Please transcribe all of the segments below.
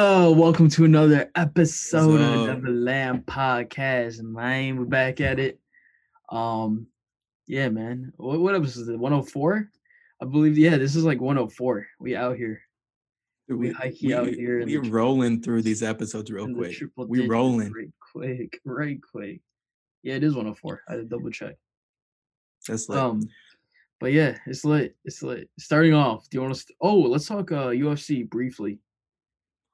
Yo, welcome to another episode of the Lamb Podcast, man. We're back at it. Um, yeah, man. What, what episode is it? 104? I believe, yeah, this is like 104. We out here. Dude, we hikey out here We the rolling through these episodes real quick. We rolling. Right quick, right quick. Yeah, it is 104. I had to double check. That's like Um, but yeah, it's lit. It's lit. Starting off, do you want to? St- oh, let's talk uh UFC briefly.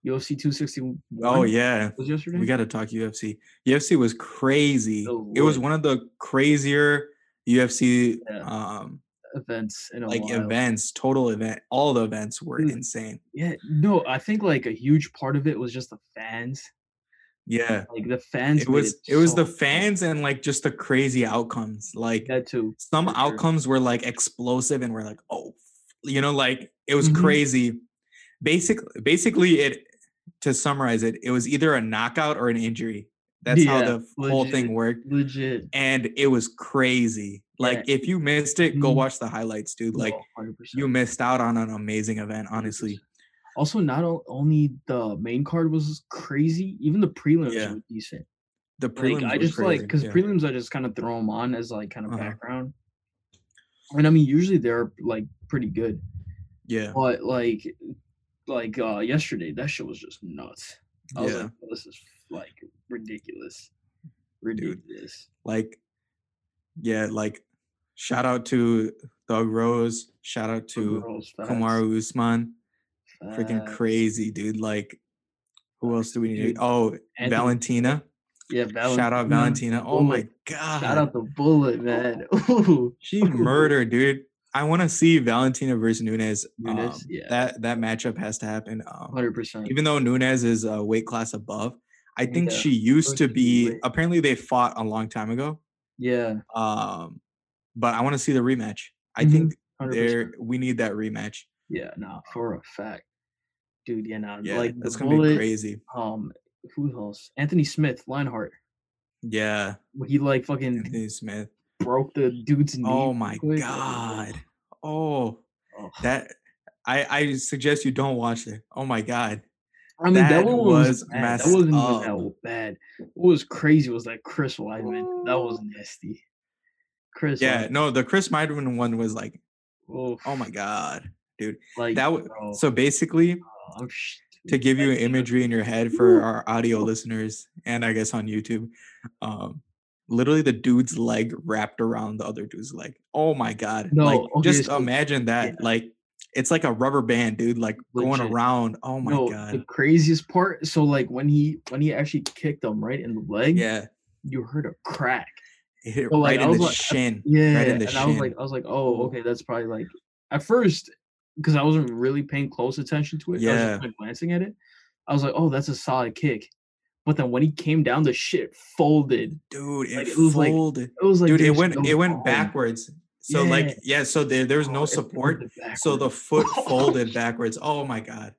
UFC 261. oh yeah. was yesterday. We gotta talk UFC. UFC was crazy. It was one of the crazier UFC Yeah. um events in a like while. events, total event. All the events were Dude. insane. Yeah, no, I think like a huge part of it was just the fans. Yeah. Like the fans. It was it was so the fans and like just the crazy outcomes. Like That too. some sure. outcomes were like explosive and we're like oh you know like it was Mhm. crazy basically basically it to summarize it it was either a knockout or an injury that's how Yeah, the whole thing worked Legit. and it was crazy like Yeah. if you missed it go Mhm. watch the highlights dude like No, 100%. you missed out on an amazing event honestly Also, not only the main card was crazy, even the prelims Yeah. were decent. the Like prelims I was just like because prelims I just kind of throw them on as like kind of Uh-huh. background. And I mean, usually they're like pretty good, yeah but like, like uh yesterday, that shit was just nuts. I was Yeah. like, "Oh, this is like ridiculous, ridiculous. like yeah like shout out to Thug Rose shout out to facts, Kamaru Usman freaking crazy, dude. Like, who else do we need? Dude, Oh, Anthony- Valentina. Yeah, Shout out Valentina. Oh my god. Shout out the bullet, man. Ooh, she murdered, dude. I want to see Valentina versus Nunez. Nunes, Um, yeah. That that matchup has to happen. Um, hundred percent. even though Nunes is a weight class above, I think Yeah, she used to be. weight. Apparently, they fought a long time ago. Yeah, Um, but I want to see the rematch. I Mhm, think there we need that rematch. Yeah, nah, for a fact, dude. Yeah, nah, Yeah, like that's gonna bullet, be crazy. Um, who else? Anthony Smith, Lionheart. Yeah, He like fucking Anthony Smith. broke the dude's knee. Oh my god. Oh, Oh. that I I suggest you don't watch it. Oh my god. I mean, that, that one was, was bad. That wasn't even that bad. What was crazy was that Chris Weidman. That was nasty. Chris. Yeah, Weidman, no, the Chris Weidman one was like, oof, oh my god, dude. like That was bro, so basically oh, sh- to give you imagery in your head for our audio listeners and I guess on YouTube. Um literally the dude's leg wrapped around the other dude's leg. Oh my god. No, like okay, just so- imagine that. yeah. Like it's like a rubber band, dude, like going around. Oh my no, god. the craziest part. So like when he when he actually kicked him right in the leg, Yeah. you heard a crack. It hit So, like, right in the like- shin. Yeah, Right in the and I was like, I was like, oh, okay, that's probably like at first because I wasn't really paying close attention to it. I was Yeah. just like glancing at it. I was like, oh, that's a solid kick. But then when he came down, the shit folded. Dude, it, Like, it was like- folded. It was like, Dude, it went it went backwards. So Yeah. like yeah, so there there was Oh, no it support. So the foot folded backwards. Oh my god.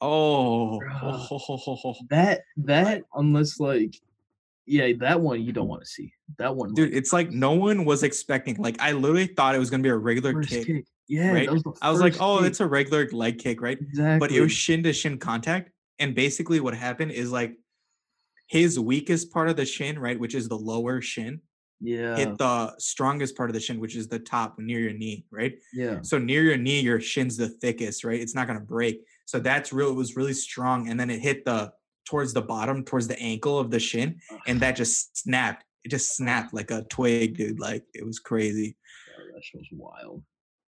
Oh, Bruh. Oh. that that unless like yeah, that one you don't want to see. That one, dude, like, it's like no one was expecting. Like I literally thought it was gonna be a regular kick. kick. Yeah, right? was I was like, oh, kick. it's a regular leg kick, right? exactly. But it was shin to shin contact. And basically what happened is like his weakest part of the shin, right, which is the lower shin, yeah, hit the strongest part of the shin, which is the top near your knee, right? yeah, So near your knee, your shin's the thickest, right? It's not gonna break. So that's real. It was really strong, and then it hit the towards the bottom, towards the ankle of the shin, and that just snapped. It just snapped like a twig, dude. Like it was crazy. Bro, that was wild.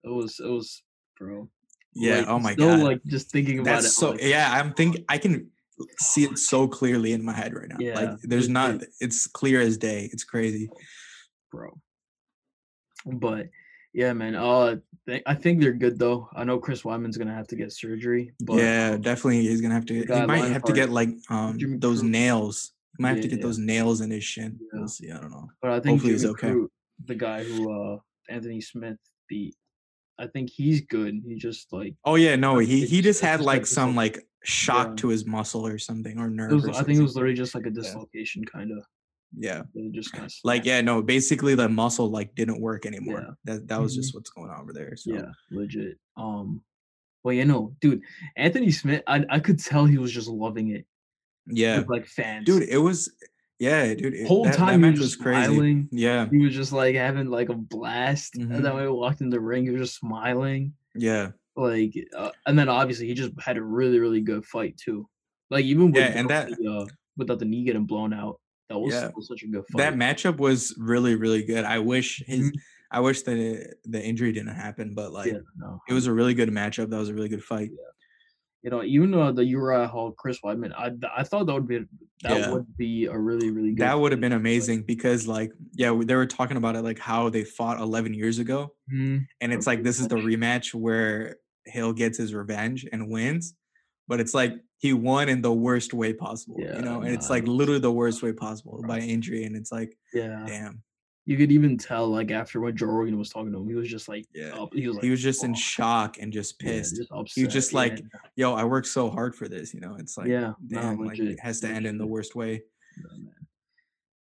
It was, it was, bro. Yeah. like, oh my still, god. Like just thinking about it. that's I'm so. like, Yeah. I'm thinking. I can see it so clearly in my head right now. Yeah, Like there's not. It's clear as day. It's crazy. bro. But yeah, man. Uh, th- I think they're good though. I know Chris Weidman's gonna have to get surgery, but yeah, definitely. He's gonna have to. He might have to get like um Jimmy those nails. He might have to Yeah, get those nails in his shin. Yeah. We'll see. I don't know. but I think hopefully he's okay. The guy who uh Anthony Smith beat, I think he's good. He just like Oh yeah, no, he he just- had like some like shock Yeah. to his muscle or something or nerve. was, or I think it was literally just like a dislocation, kind of. yeah, just kind of like yeah, no, basically the muscle like didn't work anymore. Yeah. That that was Mhm. just what's going on over there. So yeah, legit. Um, Well, you know, dude, Anthony Smith, I I could tell he was just loving it Yeah. with like fans. Dude, it was yeah, dude. It, whole that, that time he was was crazy. smiling. Yeah. He was just like having like a blast. And Mhm. then when he walked in the ring, he was just smiling. Yeah. Like, uh, and then obviously he just had a really, really good fight too. Like even Yeah, with and that the, uh, without the knee getting blown out, that was yeah. such a good fight. That matchup was really, really good. I wish his. I wish that it, the injury didn't happen, but like Yeah, no, it was a really good matchup. That was a really good fight. You know, even though the Uriah Hall Chris Weidman, I I thought that would be that Yeah. would be a really, really good. That would have been but- amazing because like yeah, they were talking about it like how they fought 11 years ago Mhm. and it's like this is the rematch. where Hill gets his revenge and wins, but it's like he won in the worst way possible, Yeah, you know, and it's like literally the worst way possible by injury, and it's like, Yeah, damn, you could even tell like after what Joe Rogan was talking to him, he was just like, Yeah. up, he was like, he was just in "Oh," shock and just yeah, pissed. just upset. he was just yeah, like, yo, I worked so hard for this, you know. It's like, yeah, no, damn, like it has to end in the worst way. Yeah.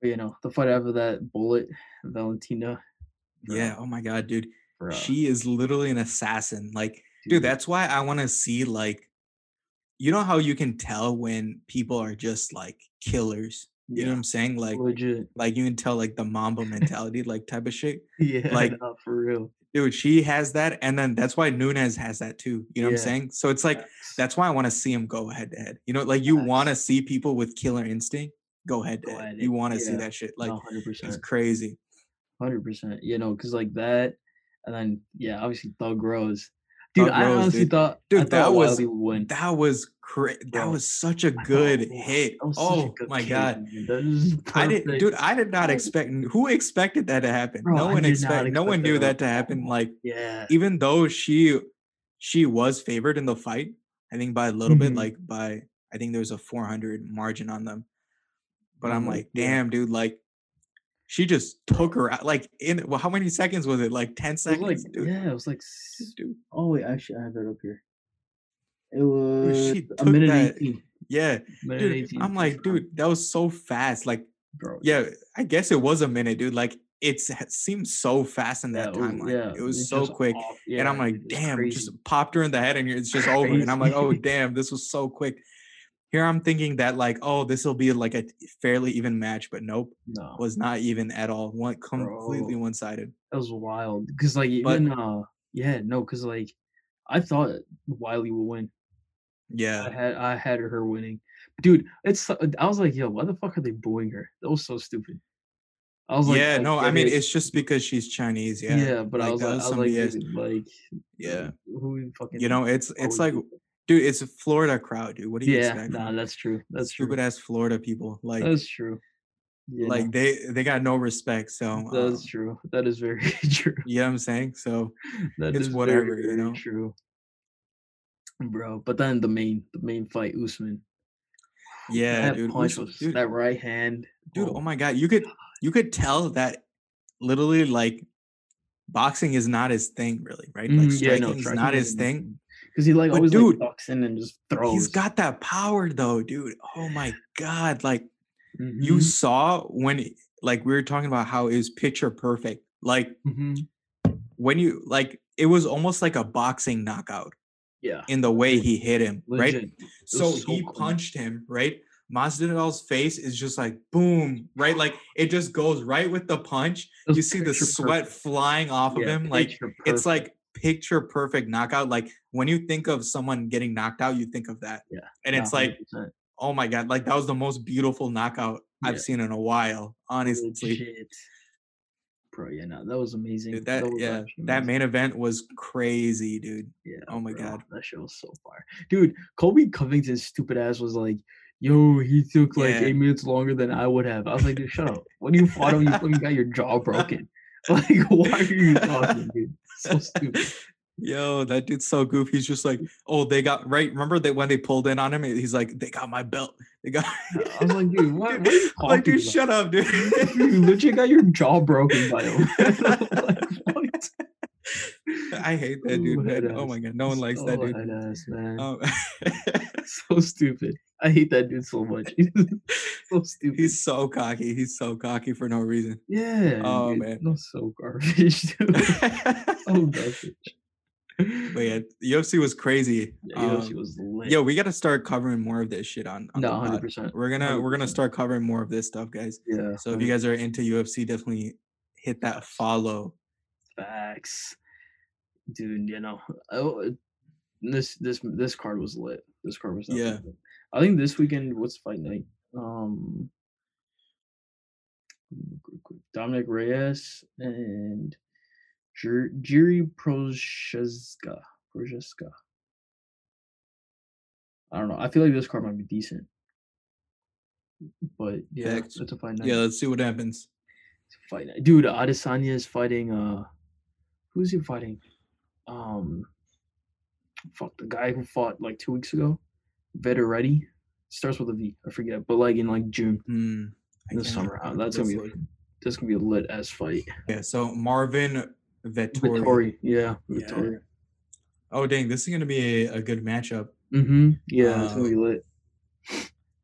But, you know, the fight after that, Bullet, Valentina. bro, Yeah. Oh my god, dude. bro. She is literally an assassin. Like, dude, dude, that's why I want to see like you know how you can tell when people are just like killers. You know what I'm saying? Like legit. like you can tell like the Mamba mentality, like type of shit. Yeah, like- no, for real. Dude, she has that, and then that's why Nunes has that too. You know what I'm saying? So it's like Facts. that's why I want to see him go head to head. You know, like you want to see people with killer instinct go head to head. You want to see that shit. Like no, hundred it's crazy. hundred percent. You know, because like that, and then yeah, obviously Thug Rose. Dude, Thug I Rose, honestly dude. thought, I Dude, thought that was would win. that was cra- that was such a good "Wow, hit. that was such a Oh good my kick, god. man. That is I did, perfect. dude. I did not expect. Who expected that to happen? Bro, no one expect. No one knew at that to happen. Like Yeah, even though she she was favored in the fight, I think by a little bit, Mhm. like by I think there was a 400 margin on them. But I'm I'm like, like, damn, dude, like she just took her out. Like in well, how many seconds was it? Like 10 it seconds, like dude. yeah, it was like. Dude, Oh wait, actually, I have it up here. It was a minute that. eighteen. Yeah, Minute dude. eighteen. I'm like, dude, that was so fast. Like, bro. yeah, I guess it was a minute, dude. Like it's it seemed so fast in that was, timeline. yeah, It was so quick. off- and I'm like, damn, crazy. just popped her in the head and it's just over. And I'm like, oh, damn, this was so quick. Here I'm thinking that like, oh, this will be like a fairly even match, but nope, no, was not even at all. One completely one sided. that was wild. Because like But- even uh, yeah, no, because like I thought Weili would win. Yeah, I had I had her winning, dude. It's I was like, yo, why the fuck are they booing her? That was so stupid. I was like, yeah. No, I mean it. it's just because she's Chinese. Yeah, yeah, but I like, was uh, like, I was like, like, Yeah, who fucking, you know, it's it's like, that? dude, it's a Florida crowd, dude. What do you yeah, expect? nah, that's true. That's true. stupid ass Florida people. Like, That's true. You like they they got no respect. So that's um, true. That is very true. you know I'm saying? So That It's is whatever, very, you know? true, bro. But then the main, the main fight, Usman. yeah, that dude, punch was dude, that right hand, dude oh my god you could you could tell that literally like boxing is not his thing really right like Mhm, yeah, no, is not his thing because he like But always dude, like ducks in and just throws. he's got that power though dude oh my god like you Mhm, saw when like we were talking about how it was picture perfect like mhm, when you like it was almost like a boxing knockout yeah, in the way he hit him right? So so he clean. punched him right? Masvidal's face is just like boom right? Like it just goes right with the punch. You see the sweat perfect. flying off of him like it's like picture perfect knockout like when you think of someone getting knocked out you think of that. Yeah, and it's like 100%. Oh my god like that was the most beautiful knockout i've seen in a while honestly Legit. Bro, yeah, no, that was amazing. dude, that was yeah actually that main event was crazy dude Yeah. oh my bro, God. that shit was so fire, dude. Colby Covington's stupid ass was like, "Yo, he took like Yeah. eight minutes longer than I would have." I was like, "Dude, shut up! When you fought him, you fucking got your jaw broken. Like, why are you talking, dude? So stupid." Yo, that dude's so goofy. He's just like, oh, they got right. Remember that when they pulled in on him, he's like, they got my belt. They got. I was like, dude, what, what are you like, dude, about? shut up, dude. You literally got your jaw broken by him. like. I hate that dude, Ooh, Oh my god, no one likes that dude. ass, man. Um, so stupid. I hate that dude so much. so stupid. he's so cocky. He's so cocky for no reason. yeah. Oh, dude, man. No, so garbage, dude. so garbage. But yeah, UFC was crazy. Yeah, UFC Um, was lit. yo, we got to start covering more of this shit on. on no, the hundred percent. We're gonna we're gonna start covering more of this stuff, guys. Yeah. So if you guys are into UFC, definitely hit that follow. Facts, dude. You know, oh, this this this card was lit. This card was Yeah. lit. I think this weekend. What's fight night? Um, Dominick Reyes and Jiri Prochazka. Prochazka. I don't know. I feel like this card might be decent, but yeah, Facts. it's a fight night. Yeah, let's see what happens. It's a fight night. Dude, Adesanya is fighting. Uh, who's he fighting? Um, fuck the guy who fought like two weeks ago. Vetteretti starts with a V. I forget, but like in like June I in the summer. Uh, that's gonna be that's gonna be a lit ass fight. yeah. So Marvin Vettori. Vittori, yeah, Yeah. Vettori. Oh dang, this is gonna be a, a good matchup. Mm-hmm. Yeah, it's gonna Uh, be lit.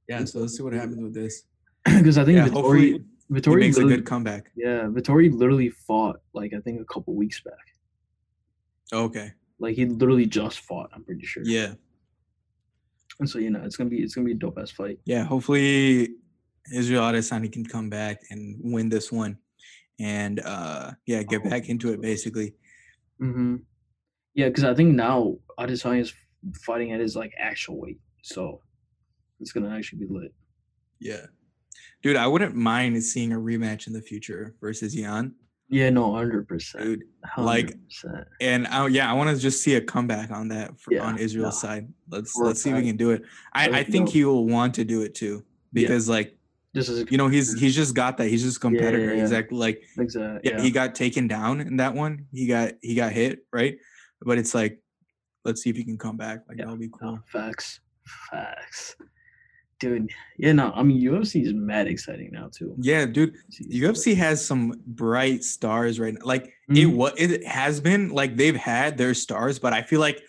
Yeah, so let's see what happens with this. Because I think Yeah, Vettori, Vettori makes a good comeback. Yeah, Vettori literally fought like I think a couple weeks back. Okay. Like he literally just fought. I'm pretty sure. Yeah. And so you know it's gonna be it's gonna be a dope ass fight. Yeah. Hopefully Israel Adesanya can come back and win this one. And uh yeah, get Oh, back into it basically. Mm-hmm. Yeah, because I think now Adesanya is fighting at his like actual weight, so it's gonna actually be lit. Yeah. Dude, I wouldn't mind seeing a rematch in the future versus Yan. Yeah, no, hundred percent, like, And I, yeah, I want to just see a comeback on that for, Yeah, on Israel's no, side. Let's let's see if we can do it. I, I think he will want to do it too because like just as you know he's he's just got that. He's just competitor. yeah. Exactly. Like exactly. yeah, Yeah, he got taken down in that one. He got he got hit right, but it's like let's see if he can come back. Like Yeah, that'll be no, cool. facts, facts, dude. Yeah, no, I mean UFC is mad exciting now too. Yeah, dude. UFC has some bright stars right now. Like it Mhm. what it has been like they've had their stars, but I feel like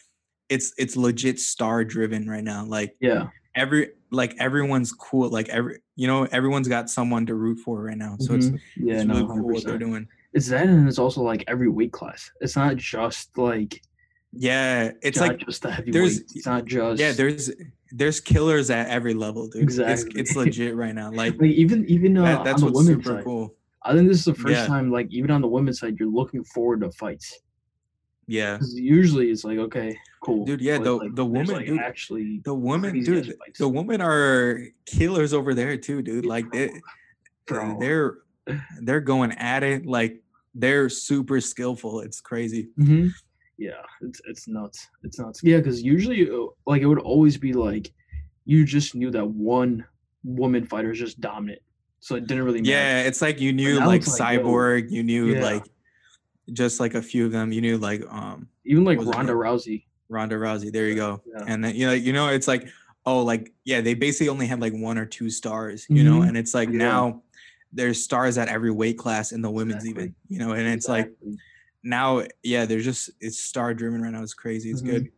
it's it's legit star driven right now. Like Yeah, every like everyone's cool. Like every you know everyone's got someone to root for right now. So it's mhm. yeah, it's no, really cool what they're doing. It's that, and it's also like every weight class. It's not just like Yeah, it's not like just the heavyweight. there's- It's not just yeah, there's there's killers at every level, dude. It's Exactly. it's legit right now. Like like even even uh, that, that's on the what's women's super side. cool. I think this is the first Yeah. time, like even on the women's side, you're looking forward to fights. Yeah. usually it's like, okay, cool, Dude, yeah, but, the- like, the woman, like, dude, actually, The woman dude, fights. the women are killers over there too, dude. Like they, Bro. they're they're going at it like they're super skillful. It's crazy. Mhm. Yeah, it's it's nuts. It's nuts. Yeah, because usually, uh, like, it would always be like, you just knew that one woman fighter is just dominant, so it didn't really matter. Yeah, it's like you knew like like, yo, Cyborg, you knew yeah. like just like a few of them. You knew like um Even like Ronda Rousey. Ronda Rousey. There you go. Yeah. And then you know, you know, it's like oh, like yeah, they basically only had like one or two stars, you know, Mhm. and it's like Yeah. now there's stars at every weight class in the women's even, you know, and it's like now yeah, there's just it's star driven right now. It's crazy. It's good.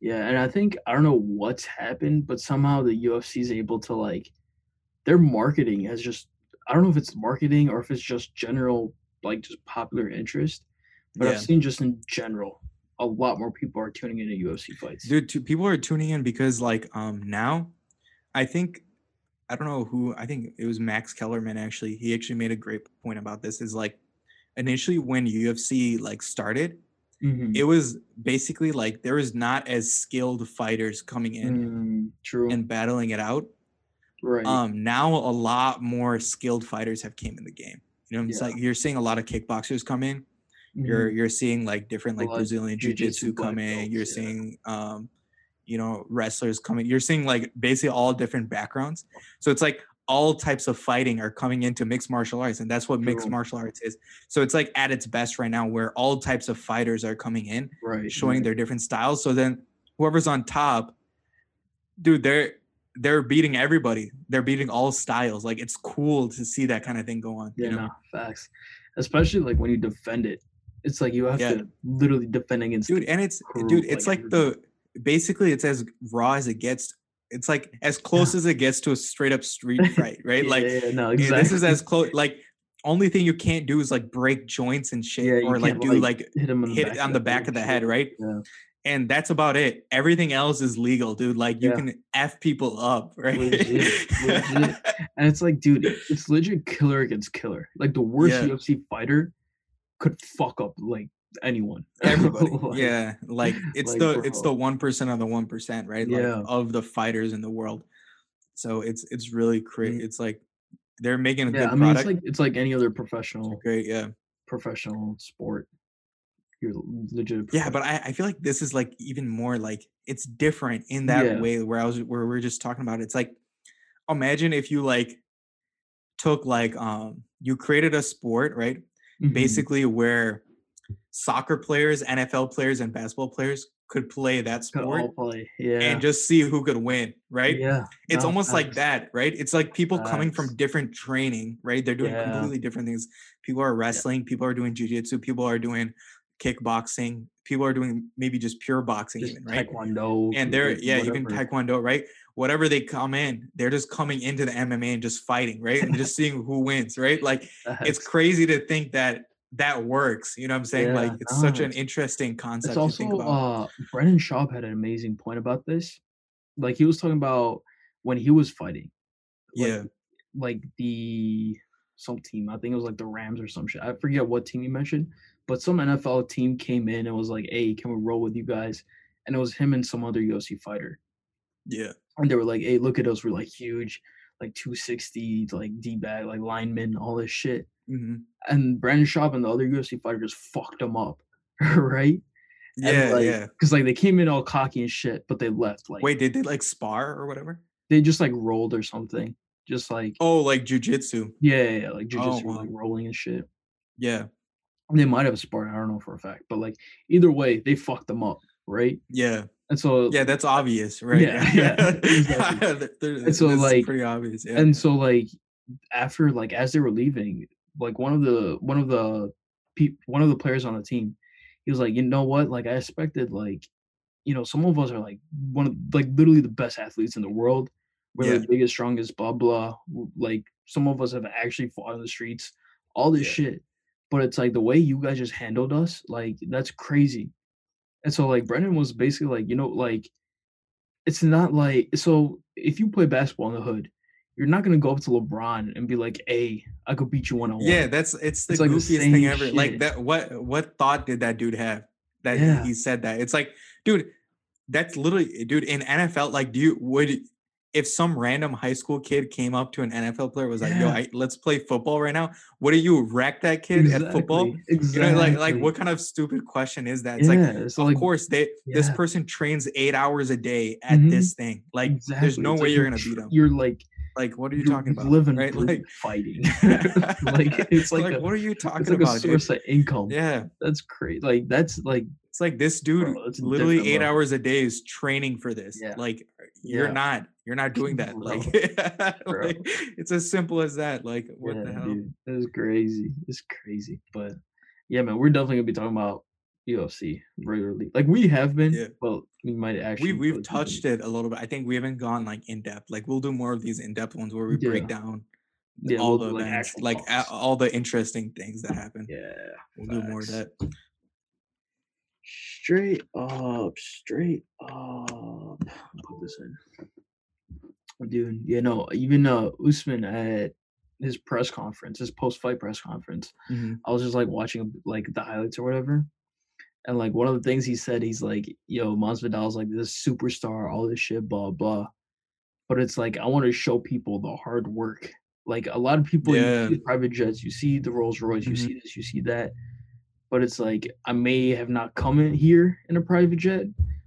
Yeah, and I think I don't know what's happened, but somehow the UFC is able to like their marketing has just I don't know if it's marketing or if it's just general like just popular interest, but Yeah. I've seen just in general a lot more people are tuning into UFC fights. dude t- people are tuning in because like um now i think i don't know who i think it was max kellerman actually he actually made a great point about this is like initially when ufc like started Mhm. it was basically like there was not as skilled fighters coming in Mm, true. and battling it out right. um now a lot more skilled fighters have came in the game you know it's Yeah. like you're seeing a lot of kickboxers come in you're Mhm. you're seeing like different like Brazilian jiu-jitsu, jiu-jitsu black coming. You're yeah. seeing um you know wrestlers coming. You're seeing like basically all different backgrounds. So it's like all types of fighting are coming into mixed martial arts and that's what mixed martial arts is. So it's like at its best right now where all types of fighters are coming in right. showing right. their different styles. So then whoever's on top dude they're they're beating everybody. They're beating all styles. Like it's cool to see that kind of thing go on. Yeah, you know? no, facts. Especially like when you defend it. It's like you have Yeah. to literally defend against dude and it's crew, dude it's like, like the basically it's as raw as it gets it's like as close as it gets to a straight up street fight right Yeah, like yeah, no, exactly. this is as close like only thing you can't do is like break joints and shit Yeah, or like do like hit him hit on the back of the head, right? And that's about it. Everything else is legal, dude. Like you Yeah. can f people up, right? Legit, legit. And it's like, dude, it's legit killer against killer. Like the worst Yeah. UFC fighter could fuck up like anyone. Everybody, Like, yeah. Like it's like, the it's the one percent of the one percent, right? Like Yeah. of the fighters in the world. So it's it's really crazy. Mm. It's like they're making a Yeah, good I mean, product. it's like it's like any other professional Great, yeah. professional sport. You're legit. Yeah, but I, I feel like this is like even more like it's different in that Yeah. way where I was where we are just talking about. It's like imagine if you like took like um you created a sport, right? Mhm. Basically where soccer players, NFL players, and basketball players could play that sport play. Yeah. and just see who could win, right? Yeah. It's no, almost like that, right? It's like people coming from different training, right? They're doing Yeah. completely different things. People are wrestling, people are doing jujitsu, people are doing kickboxing, people are doing maybe just pure boxing, Just even, right? taekwondo. And they're like, yeah, even whatever. taekwondo, right? Whatever they come in, they're just coming into the MMA and just fighting, right? And just seeing who wins, right? Like it's crazy to think that that works. You know what I'm saying? like Yeah, it's such an interesting concept It's to also think about. uh Brendan Schaub had an amazing point about this. Like he was talking about when he was fighting. like, yeah, Like the some team, I think it was like the Rams or some shit. I forget what team he mentioned, but some NFL team came in and was like, "Hey, can we roll with you guys?" And it was him and some other UFC fighter, yeah, and they were like, "Hey, look at us, we're like huge, like 260, like D bag, like linemen, all this shit." hmm And Brendan Schaub and the other UFC fighter just fucked them up, right? yeah, like, yeah. Because like they came in all cocky and shit, but they left like Wait, did they like spar or whatever? they just like rolled or something. Just like Oh, like jujitsu. yeah, yeah, yeah, like Oh, jujitsu, wow. like rolling and shit. Yeah, They might have sparred, I don't know for a fact, but like either way, they fucked them up, right? yeah, And so yeah. That's obvious, right? Yeah, yeah, exactly. And so, it's like- pretty obvious. Yeah. and so like after like as they were leaving, like one of the one of the pe- one of the players on the team, he was like, you know what? Like I expected like, you know, some of us are like one of like literally the best athletes in the world. We're Yeah. the biggest, strongest, blah blah. Like some of us have actually fought in the streets, all this Yeah. shit. But it's like the way you guys just handled us, like that's crazy. And so like Brendan was basically like, you know, like it's not like so if you play basketball in the hood, you're not gonna go up to LeBron and be like, "Hey, I could beat you one on one." yeah, that's it's the It's like the goofiest same thing ever. Like that. What what thought did that dude have that Yeah. he said that? It's like, dude, that's literally, dude. In NFL, like, do you would if some random high school kid came up to an NFL player was like, "Yo, I, let's play football right now," would you wreck that kid at football? Exactly. You know, like like what kind of stupid question is that? It's like, yeah, so of like course they this person trains eight hours a day at Mhm. this thing. Like, there's no It's way like you're gonna beat him. You're like Like, what are you talking about? living right? Like, fighting. like it's like, a, what are you talking about? it's like about? a dude? source of income. Yeah, That's crazy. Like that's like it's like this dude Bro, literally eight level. hours a day is training for this. Yeah. Like, uh, you're Yeah. not, you're not doing that. Like, like, it's as simple as that. Like, what yeah, the hell? dude. It's crazy. It's crazy. But yeah, man, we're definitely gonna be talking about UFC regularly. Like we have been, Yeah. but we might actually We we've touched it a little bit. I think we haven't gone like in depth. Like, we'll do more of these in depth ones where we break down Yeah, all we'll the do, like, events, like a- all the interesting things that happen. Yeah. We'll do more of that. Straight up, straight up. I'll put this in. Dude, you know, even uh Usman at his press conference, his post fight press conference, Mhm. I was just like watching like the highlights or whatever. And like one of the things he said, he's like, yo, Masvidal's like this superstar, all this shit, blah blah. But it's like I want to show people the hard work. Like a lot of people, you Yeah. private jets, you see the Rolls Royce, you Mhm. see this, you see that. But it's like I may have not come in here in a private jet,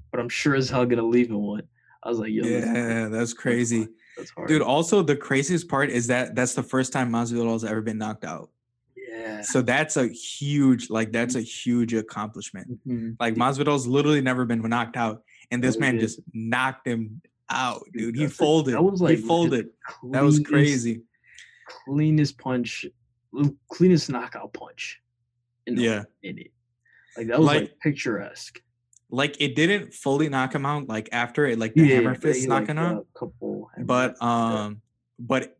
but I'm sure as hell gonna leave in one. I was like, yo, Yeah, that's crazy. that's hard. Dude, also the craziest part is that that's the first time Masvidal's ever been knocked out. yeah. So that's a huge, like that's a huge accomplishment. Mhm. Like Masvidal's literally never been knocked out, and this man just knocked him out, Dude, dude. He folded. that was, like, he folded. That was crazy. cleanest punch, cleanest knockout punch. In Yeah. it. Like that was like, Like- picturesque. Like it didn't fully knock him out. Like after it, like the hammer but fist knocking like, out. a couple. but fists, yeah. um but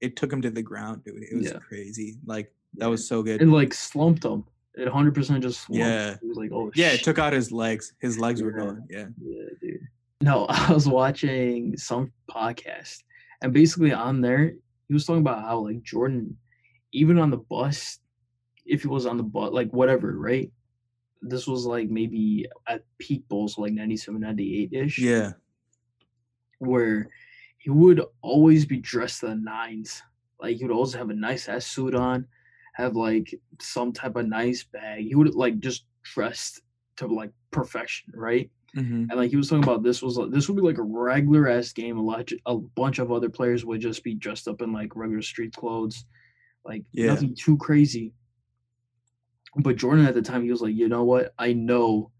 it took him to the ground, dude. It was Yeah. crazy. Like that Yeah. was so good. It like slumped him. It 100% just slumped. Yeah. It was like, oh Yeah, it took out his legs. His legs were gone. Yeah. Yeah, dude. No, I was watching some podcast, and basically on there, he was talking about how like Jordan, even on the bus, if he was on the bus, like whatever, right? This was like maybe at peak Bulls, like 97, 98 ish. Yeah. Where he would always be dressed to the nines. Like he would always have a nice ass suit on, have like some type of nice bag. He would like just dressed to like perfection, right? hmm And like he was talking about this was like this would be like a regular ass game. A lot, a bunch of other players would just be dressed up in like regular street clothes, like Yeah. nothing too crazy. But Jordan at the time, he was like, you know what? I know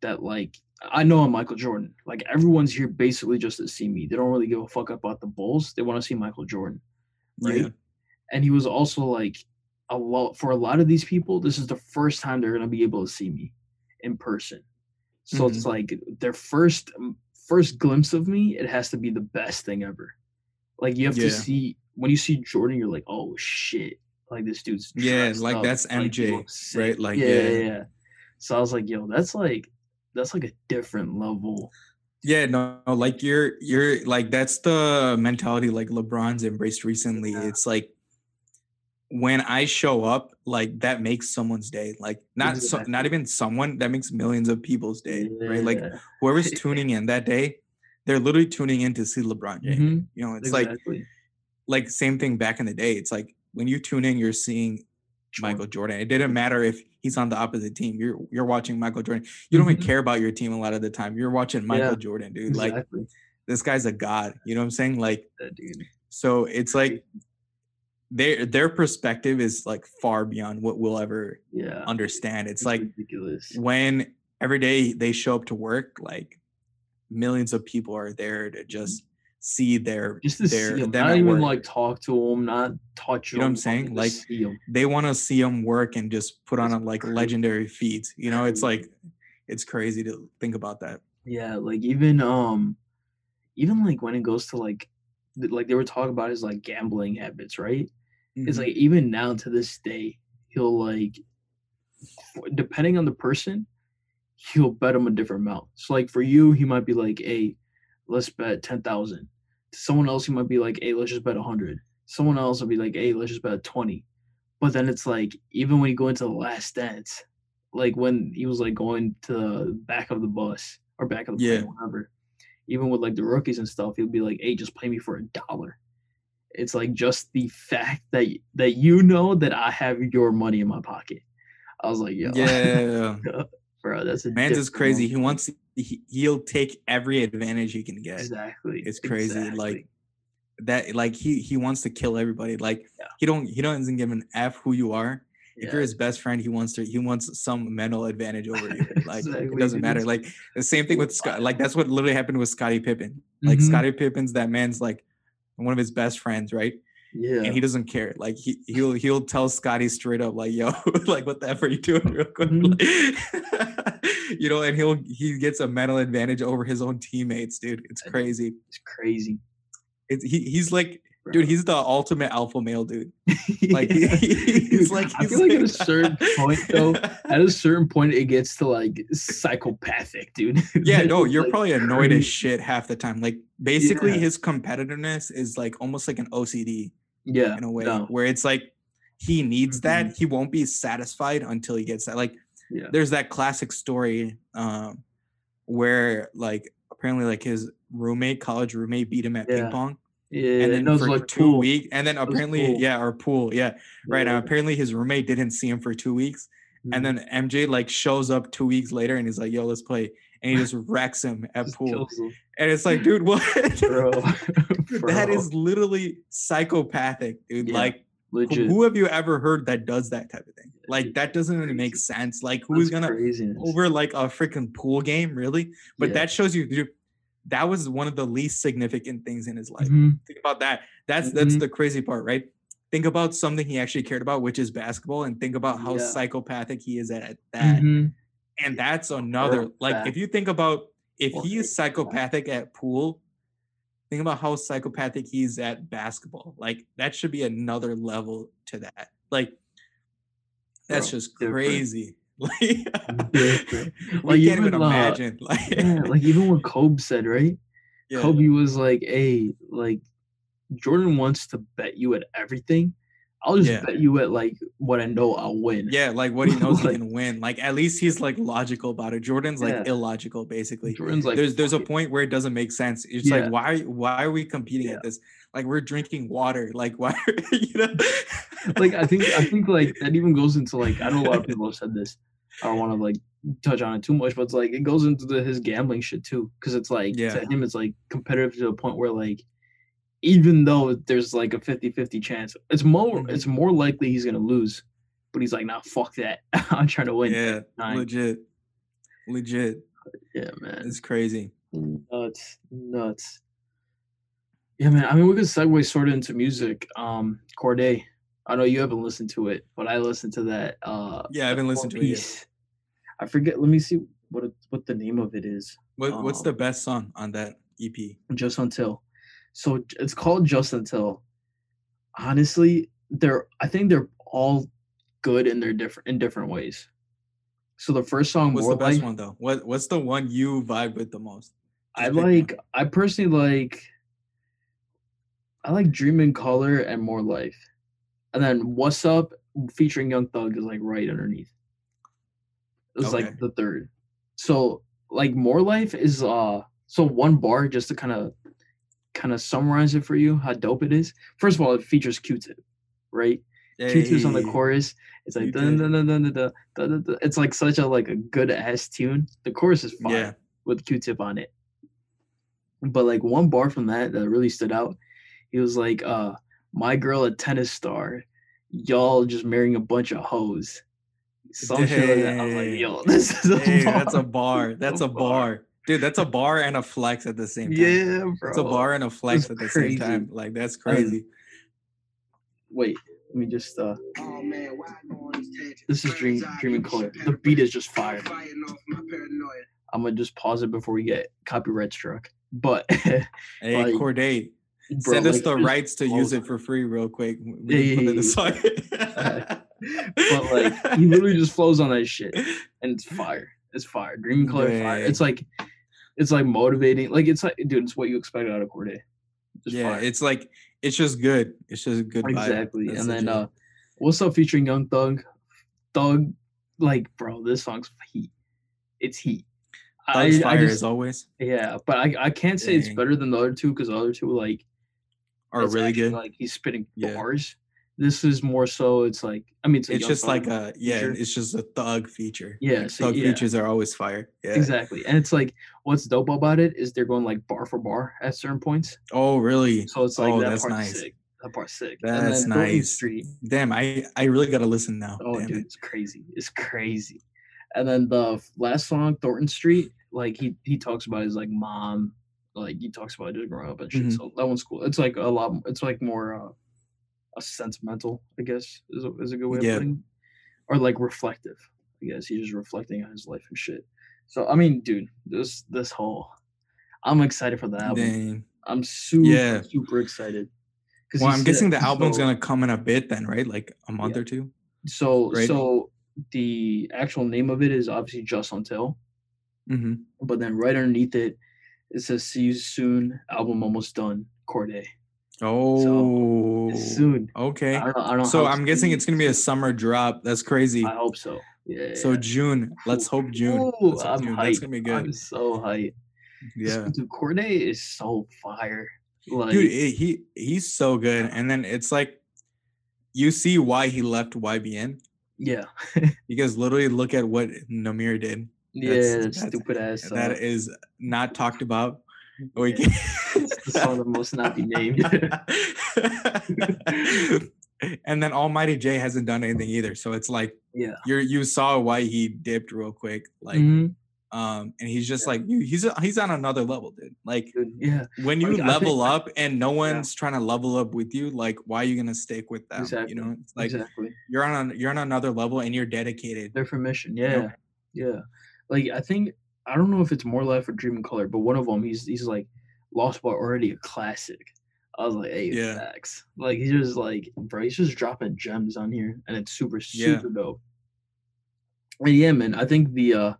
that like I know I'm Michael Jordan. Like everyone's here basically just to see me. They don't really give a fuck about the Bulls. They want to see Michael Jordan, right? Yeah. And he was also like a lot for a lot of these people. This is the first time they're gonna be able to see me in person. So it's like their first um, first glimpse of me. It has to be the best thing ever. Like you have Yeah. to see when you see Jordan, you're like, oh shit, like this dude's Yeah, like, up, that's MJ, looks right? Like, yeah, yeah. yeah, yeah. So I was like, yo, that's like that's like a different level. Yeah, no, no, like you're you're like that's the mentality like LeBron's embraced recently. Yeah. It's like when I show up, like that makes someone's day. Like not so, not even someone that makes millions of people's day, right? Like whoever's tuning in that day, they're literally tuning in to see LeBron James. Mhm, You know, it's like like same thing back in the day. It's like when you tune in, you're seeing Michael Jordan. It didn't matter if he's on the opposite team. You're you're watching Michael Jordan. You don't Mhm. even care about your team a lot of the time. You're watching Michael Yeah, Jordan, dude. Like this guy's a god. You know what I'm saying? Like dude. so it's like their their perspective is like far beyond what we'll ever Yeah, understand. It's like ridiculous. when every day they show up to work, like millions of people are there to just see their Just to their see him, them not even work. like talk to him, not touch You know what I'm saying? Like, just see him. they want to see them work and just put on It's a like crazy. legendary feat. You know, it's like it's crazy to think about that. Yeah, like even um, even like when it goes to like, like they were talking about his like gambling habits, right? It's Mhm. like even now to this day, he'll like, depending on the person, he'll bet him a different amount. So like for you, he might be like, "Hey, let's bet ten thousand. Someone else, he might be like, "Hey, let's just bet a hundred. Someone else will be like, "Hey, let's just bet 20. But then it's like even when you go into the last dance, like when he was like going to the back of the bus or back of the Yeah. plane, whatever. Even with like the rookies and stuff, he'll be like, "Hey, just play me for a dollar." It's like just the fact that that you know that I have your money in my pocket. I was like, "Yo, yeah, bro, that's a man's is crazy. He wants he, he'll take every advantage he can get. exactly. It's crazy. exactly. Like that. Like he he wants to kill everybody. Like Yeah. he don't he doesn't give an f who you are. If you're his best friend, he wants to he wants some mental advantage over you. Like Exactly, it doesn't matter. Like the same thing with Scott. Like that's what literally happened with Scottie Pippen. Like Mhm. Scottie Pippen's that man's like one of his best friends, right? Yeah, and he doesn't care. Like he he'll he'll tell Scottie straight up, like, yo, like what the F are you doing real quick? Mm-hmm. Like, you know, and he'll he gets a mental advantage over his own teammates, dude. It's crazy. it's crazy. It's he, he's like, bro. dude, he's the ultimate alpha male, dude. Like he, he's Dude, like I feel like at a certain point though, at a certain point it gets to like psychopathic, dude. yeah, no, you're like, probably annoyed as shit half the time. Like basically Yeah. his competitiveness is like almost like an OCD Yeah, in a way, no, where it's like he needs that. Mhm. He won't be satisfied until he gets that. Like yeah, there's that classic story um where like apparently like his roommate college roommate beat him at Yeah. ping pong yeah. and then for like two pool. weeks and then apparently pool. yeah or pool yeah right Yeah. apparently his roommate didn't see him for two weeks Mhm. and then mj like shows up two weeks later and he's like yo let's play and he just wrecks him at Just pool and it's like dude what bro. Dude, Bro. is literally psychopathic dude Yeah, like who, legit. who have you ever heard that does that type of thing like that doesn't even make sense like who's gonna craziness. over like a freaking pool game, really. But Yeah. that shows you dude, that was one of the least significant things in his life. Mhm. Think about that. That's that's Mhm. the crazy part, right? Think about something he actually cared about, which is basketball, and think about how Yeah. psychopathic he is at that. Mhm. And that's another like if you think about if he is psychopathic at pool, think about how psychopathic he's at basketball. Like that should be another level to that. Like that's Bro, just different. crazy. Like, Different. we Like, can't even uh, imagine. Like, yeah, like even what Kobe said, right? yeah. Kobe was like, "Hey, like Jordan wants to bet you at everything. I'll just Yeah. bet you at like what I know I'll win." Yeah, like what he knows he can win. Like at least he's like logical about it. Jordan's like Yeah. illogical, basically. Jordan's like, there's there's a point where it doesn't make sense. It's Yeah. like why why are we competing at this? Like we're drinking water. Like why you know? like I think I think like that even goes into like I know a lot of people have said this. I don't want to like touch on it too much, but it's like it goes into the, his gambling shit too, because it's like Yeah. to him it's like competitive to a point where like even though there's like a 50-50 chance, it's more Mhm. it's more likely he's gonna lose. But he's like, nah, fuck that. I'm trying to win. yeah, Nine. legit, legit. Yeah, man. It's crazy. Nuts, nuts. Yeah, man. I mean, we could segue sort of into music. Um, Cordae. I know you haven't listened to it, but I listened to that. Uh, Yeah, I haven't listened to it yet. I forget. Let me see what it, what the name of it is. What what's the Um, best song on that EP? Just until. So it's called Just Until. Honestly, they're. I think they're all good in their different in different ways. So the first song, What's more the best like, one though? What what's the one you vibe with the most? I Just one. like. I personally like. I like Dream in Color and More Life, and then What's Up featuring Young Thug is like right underneath. It's Okay. like the third. So like More Life is uh so one bar just to kind of kind of summarize it for you how dope it is. First of all, it features Q-Tip, right? Q-Tip's on the chorus. It's like dun, dun, dun, dun, dun, dun, dun, dun, it's like such a like a good ass tune. The chorus is fine Yeah. with Q-Tip on it. But like one bar from that that really stood out, he was like, uh, my girl a tennis star, y'all just marrying a bunch of hoes. Some shit like that. I was like, yo, this is a Hey, bar. that's a bar. That's a bar. Dude, that's a bar and a flex at the same time. Yeah, bro. It's a bar and a flex at the crazy. same time. Like that's crazy. Wait, let me just uh Oh man, why I go on these tangents? This is Dream- Bird's eye Dream in view, Color. The beat is just fire. Fighting off my paranoia. I'm gonna just pause it before we get copyright struck. But Hey, like, Cordae, bro, send us like, the rights to use it for free real quick. We Yeah, put yeah, it yeah, aside. but like he literally just flows on that shit and it's fire. It's fire. Dream in color fire. It's like it's like motivating. Like it's like dude, it's what you expect out of Cordae. Just yeah, fire. it's like it's just good. It's just a good exactly. And then uh what's up featuring Young Thug? Thug, like bro, this song's heat. It's heat. Thug's fire just, as always yeah, but I, I can't say it's better than the other two because the other two like are really actually, good. Like he's spitting Yeah. bars. This is more so. It's like I mean, it's, it's just like a yeah, feature. it's just a thug feature. Yeah, Like, so thug yeah. features are always fire. Yeah. Exactly. And it's like what's dope about it is they're going like bar for bar at certain points. Oh, really? So it's like Oh, that that's nice. sick. That part's sick. That's nice. Street. Damn, I I really gotta listen now. Oh Damn dude, it. it's crazy. It's crazy. And then the last song, Thornton Street, like he he talks about his like mom, like he talks about just growing up and shit. Mhm. So that one's cool. It's like a lot. It's like more uh, a sentimental, I guess, is a, is a good way Yeah. of putting, or like reflective. I guess he's just reflecting on his life and shit. So I mean, dude, this this whole, I'm excited for the album. Dang. I'm super Yeah. super excited. Well, I'm guessing the album's so- gonna come in a bit then, right? Like a month Yeah. or two. So right? so the actual name of it is obviously just until, Mm-hmm. but then right underneath it, it says "See you soon." Album almost done. Cordae. Oh, Soon. okay. I don't. I don't So I'm guessing it's gonna be a summer drop. That's crazy. I hope so. Yeah. So June. Let's hope June. Ooh, Let's hope I'm June. hyped. That's gonna be good. I'm so hyped. Yeah. Dude, Cordae is so fire. Like, Dude, it, he he's so good. And then it's like you see why he left YBN yeah, because literally look at what Nahmir did. yeah, That's- that that's- stupid ass. That uh, not talked about. We Yeah. can- it's the song that must not be named. and then Almighty Jay hasn't done anything either. So it's like yeah. you you saw why he dipped real quick. Like Mhm, um and he's just Yeah. like he's he's on another level, dude. Like dude, yeah. when you Like, I think- level up and no one's trying to level up with you, like why are you gonna stick with them? Exactly, You know, it's like exactly. you're on a, you're on another level and you're dedicated. Their mission, you know? yeah, yeah. Like I think I don't know if it's more life or dream color, but one of them he's he's like Lost Boy already a classic. I was like, hey, Yeah. facts. Like he's just like, bro, he's just dropping gems on here, and it's super, Yeah. super dope. And yeah, man, I think the uh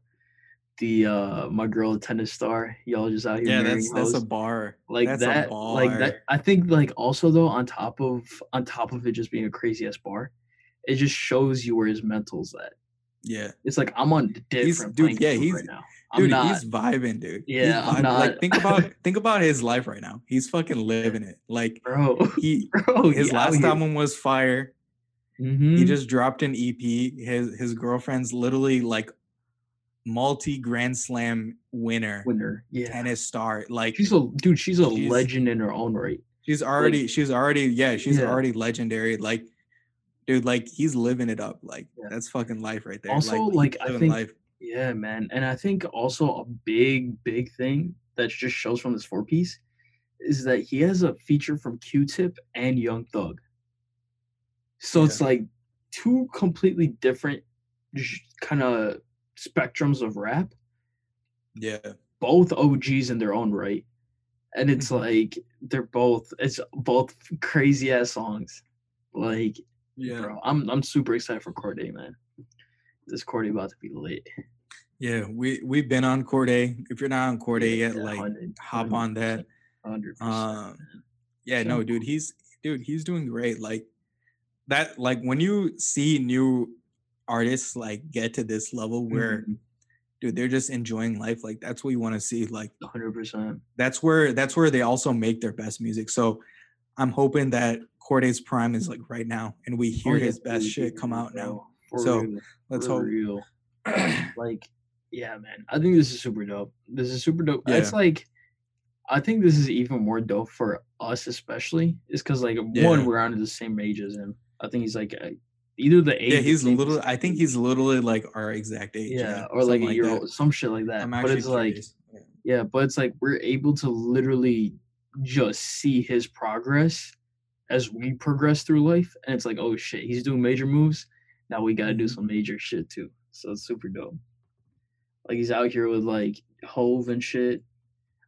the uh my girl tennis star, y'all just out here. Yeah, that's that's a bar. like that's that, like that. I think like also though, on top of on top of it just being a crazy ass bar, it just shows you where his mental's at. Yeah, It's like I'm on different dude, playing yeah, he's- right now. I'm dude, not, he's vibing, dude. Yeah, I'm vibing. Like think about think about his life right now. He's fucking living it. Like bro. he bro, his out last album was fire. Mhm. He just dropped an EP. His his girlfriend's literally like multi Grand Slam winner, winner. Yeah, tennis star. Like she's a dude. She's a She's- legend in her own right. she's already she's already yeah she's Yeah. already legendary. Like dude, like he's living it up. Like Yeah. that's fucking life right there. Also, he's like, I think- life. Yeah, man. And I think also a big, big thing that just shows from this four piece is that he has a feature from Q-Tip and Young Thug. So it's like two completely different kind of spectrums of rap, Yeah, both OGs in their own right. And it's Mhm. like they're both it's both crazy ass songs. Like, yeah, bro, I'm I'm super excited for Cordae, man. This Cordae about to be late. yeah. We we've been on Cordae. If you're not on Cordae Yeah, yet, like 100, hop on that. 100%, Um. Yeah, no, dude, he's dude, he's doing great. Like that, like when you see new artists like get to this level where Mhm. dude, they're just enjoying life. Like that's what you want to see. Like hundred percent. that's where that's where they also make their best music. So I'm hoping that Cordae's prime is like right now and we hear his best shit come out now. So, Let's hope. Real. like, yeah, man. I think this is super dope. This is super dope. It's like, I think this is even more dope for us, especially, is because like Yeah. one, we're under the same age as him. I think he's like uh, either the age. Yeah, he's little I think he's literally like our exact age. yeah, or like a year that. old, some shit like that. I'm But it's like. Yeah. yeah, but it's like we're able to literally just see his progress as we progress through life. And it's like, oh shit, he's doing major moves. Now we gotta do some major shit too. So it's super dope. Like he's out here with like Hove and shit.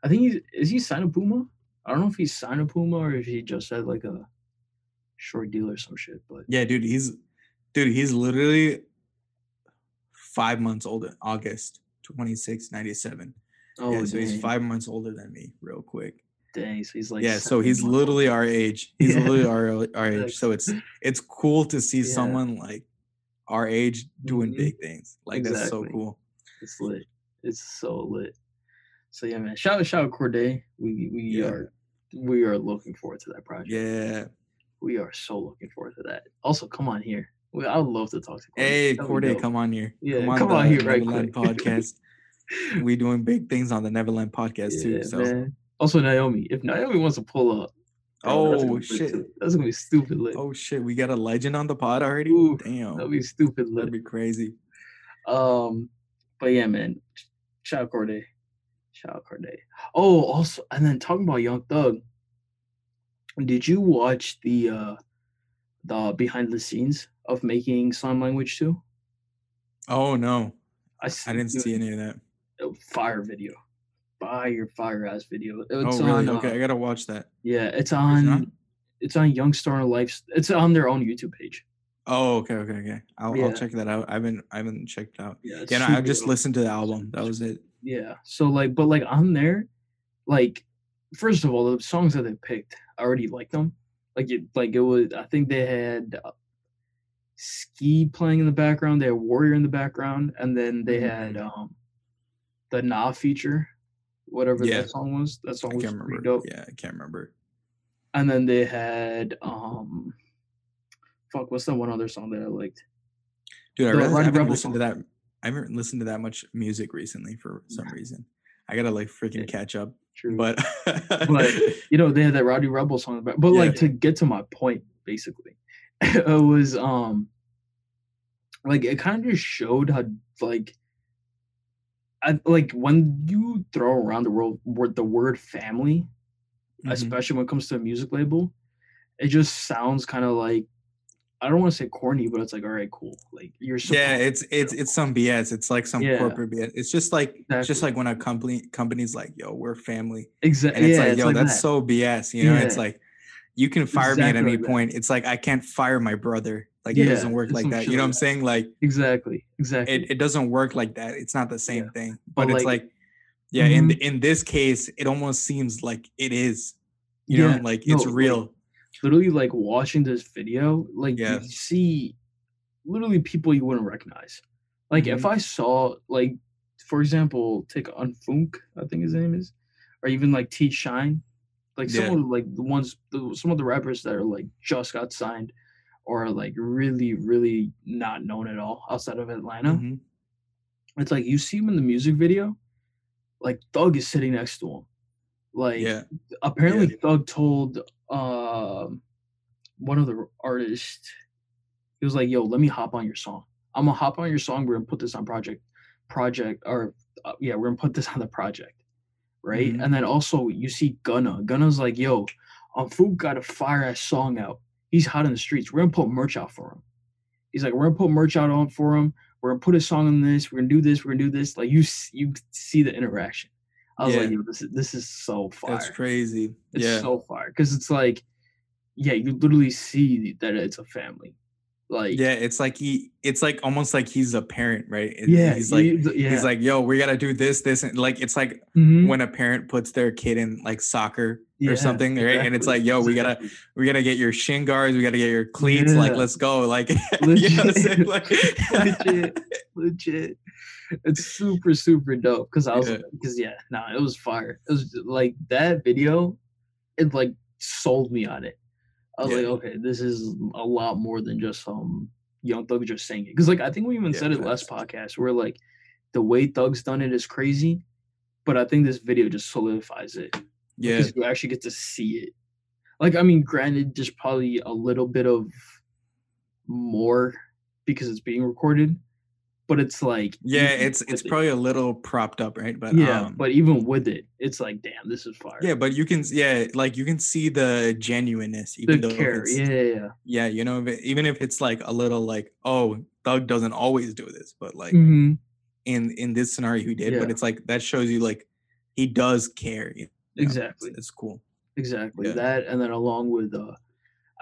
I think he's is he signed a Puma? I don't know if he's signed a Puma or if he just had like a short deal or some shit. But Yeah, dude, he's dude, he's literally five months older. In August 26, 97. oh, yeah, so he's five months older than me, real quick. Dang, so he's like yeah, so he's months literally our age. He's Yeah. literally our our age. So it's it's cool to see Yeah. someone like our age doing Mhm. big things. Like that's so cool. It's lit. It's so lit. So yeah, man. Shout out, shout out Cordae. We we Yeah. are we are looking forward to that project. Yeah. We are so looking forward to that. Also, come on here. We, I would love to talk to Cordae. Hey, That'd Cordae, come on here. Yeah, come on the here right Nevaland quick. podcast. we doing big things on the Nevaland podcast too. So man. Also, Nahmir. If Nahmir wants to pull up, bro, that's gonna oh be shit. That's gonna be stupid lit. Oh shit, we got a legend on the pod already? Ooh, Damn. That'd be stupid lit. That'd be crazy. Um, but yeah, man. Shout out Cordae. Shout out Cordae. Oh, also, and then talking about Young Thug. Did you watch the uh the behind the scenes of making sign language too? Oh no. I, I didn't see any of that. fire video. Fire, fire ass video. It's oh really? on, okay, uh, I gotta watch that. yeah, it's on. It's on Young Stoner Life. It's on their own YouTube page. Oh, okay, okay, okay. I'll, Yeah. I'll check that out. I haven't I haven't checked out. Yeah, Yeah, no, I just dope. listened to the album. That was it. Yeah. So like, but like on there, like first of all, the songs that they picked, I already like them. Like it, like it was. I think they had uh, ski playing in the background. They had Warrior in the background, and then they had Mhm. um the Na feature, whatever Yeah. that song was. That I song was can't pretty remember. dope. Yeah, I can't remember. And then they had um, fuck, what's that one other song that I liked? Dude, I The I haven't listened to that. I haven't listened to that much music recently for some reason. I gotta like freaking Yeah. catch up. True. But but you know they had that Rowdy Rebel song, but, but like to get to my point, basically, it was um like it kind of just showed how like I, like when you throw around the world word the word family, Mhm. especially when it comes to a music label, it just sounds kind of like I don't want to say corny, but it's like all right, cool. Like you're yeah it's it's it's some bs it's like some Yeah. corporate bs it's just like it's just like when a company company's like yo we're family exactly. and it's yeah, like it's yo like that's that. so bs you know it's like you can fire me at any like that. point it's like i can't fire my brother like it doesn't work like that you know what i'm saying like exactly, exactly. it, it doesn't work like that it's not the same Yeah. thing But, but, it's like- like yeah in Mhm. th- in this case it almost seems like it is you Yeah, know like it's no, like, real literally like watching this video, like Yeah. you see literally people you wouldn't recognize. Like if Mhm. I saw like for example, take Unfoonk, I think his name is, or even like T Shyne, like some of like the ones the, some of the rappers that are like just got signed or like really, really not known at all outside of Atlanta. Mhm. It's like you see him in the music video, like Thug is sitting next to him. Like yeah apparently Thug told um one of the artists, he was like, "Yo, let me hop on your song. I'm gonna hop on your song. We're gonna put this on project, project, or uh, yeah, we're gonna put this on the project, right?" Mhm. And then also you see Gunna. Gunna's like, "Yo, um, Food got a fire ass song out. He's hot in the streets. We're gonna put merch out for him." He's like, "We're gonna put merch out on for him. We're gonna put a song on this. We're gonna do this. We're gonna do this." Like you, you see the interaction. I was like, "Yo, this is this is so fire." that's crazy It's yeah so fire because it's like, yeah, you literally see that it's a family. Like, yeah it's like he it's like almost like he's a parent right It- yeah, he's like you- yeah. he's like yo we gotta do this this and like it's like Mhm. when a parent puts their kid in like soccer Yeah, or something right and it's like yo we gotta we gotta get your shin guards we gotta get your cleats like let's go like you know what I'm saying? Legit, Like- legit, legit. It's super, super dope. Cause I was, cause yeah, no, it was fire. It was like that video. It like sold me on it. I was Yeah. like, okay, this is a lot more than just um Young Thug just saying it. Cause like I think we even Yeah, said it last podcast where like the way Thug's done it is crazy, but I think this video just solidifies it yeah because you actually get to see it. Like, I mean, granted, there's probably a little bit of more because it's being recorded, but it's like yeah it's it's it- probably a little propped up right? But yeah, um, but even with it, it's like, damn, this is fire. yeah but you can yeah like you can see the genuineness the even though care, it's, yeah, yeah, yeah. yeah you know if it- even if it's like a little like oh Thug doesn't always do this but like Mhm, in in this scenario he did but it's like that shows you like he does care you know, it's- exactly, it's, cool. Exactly Yeah. that, and then along with uh,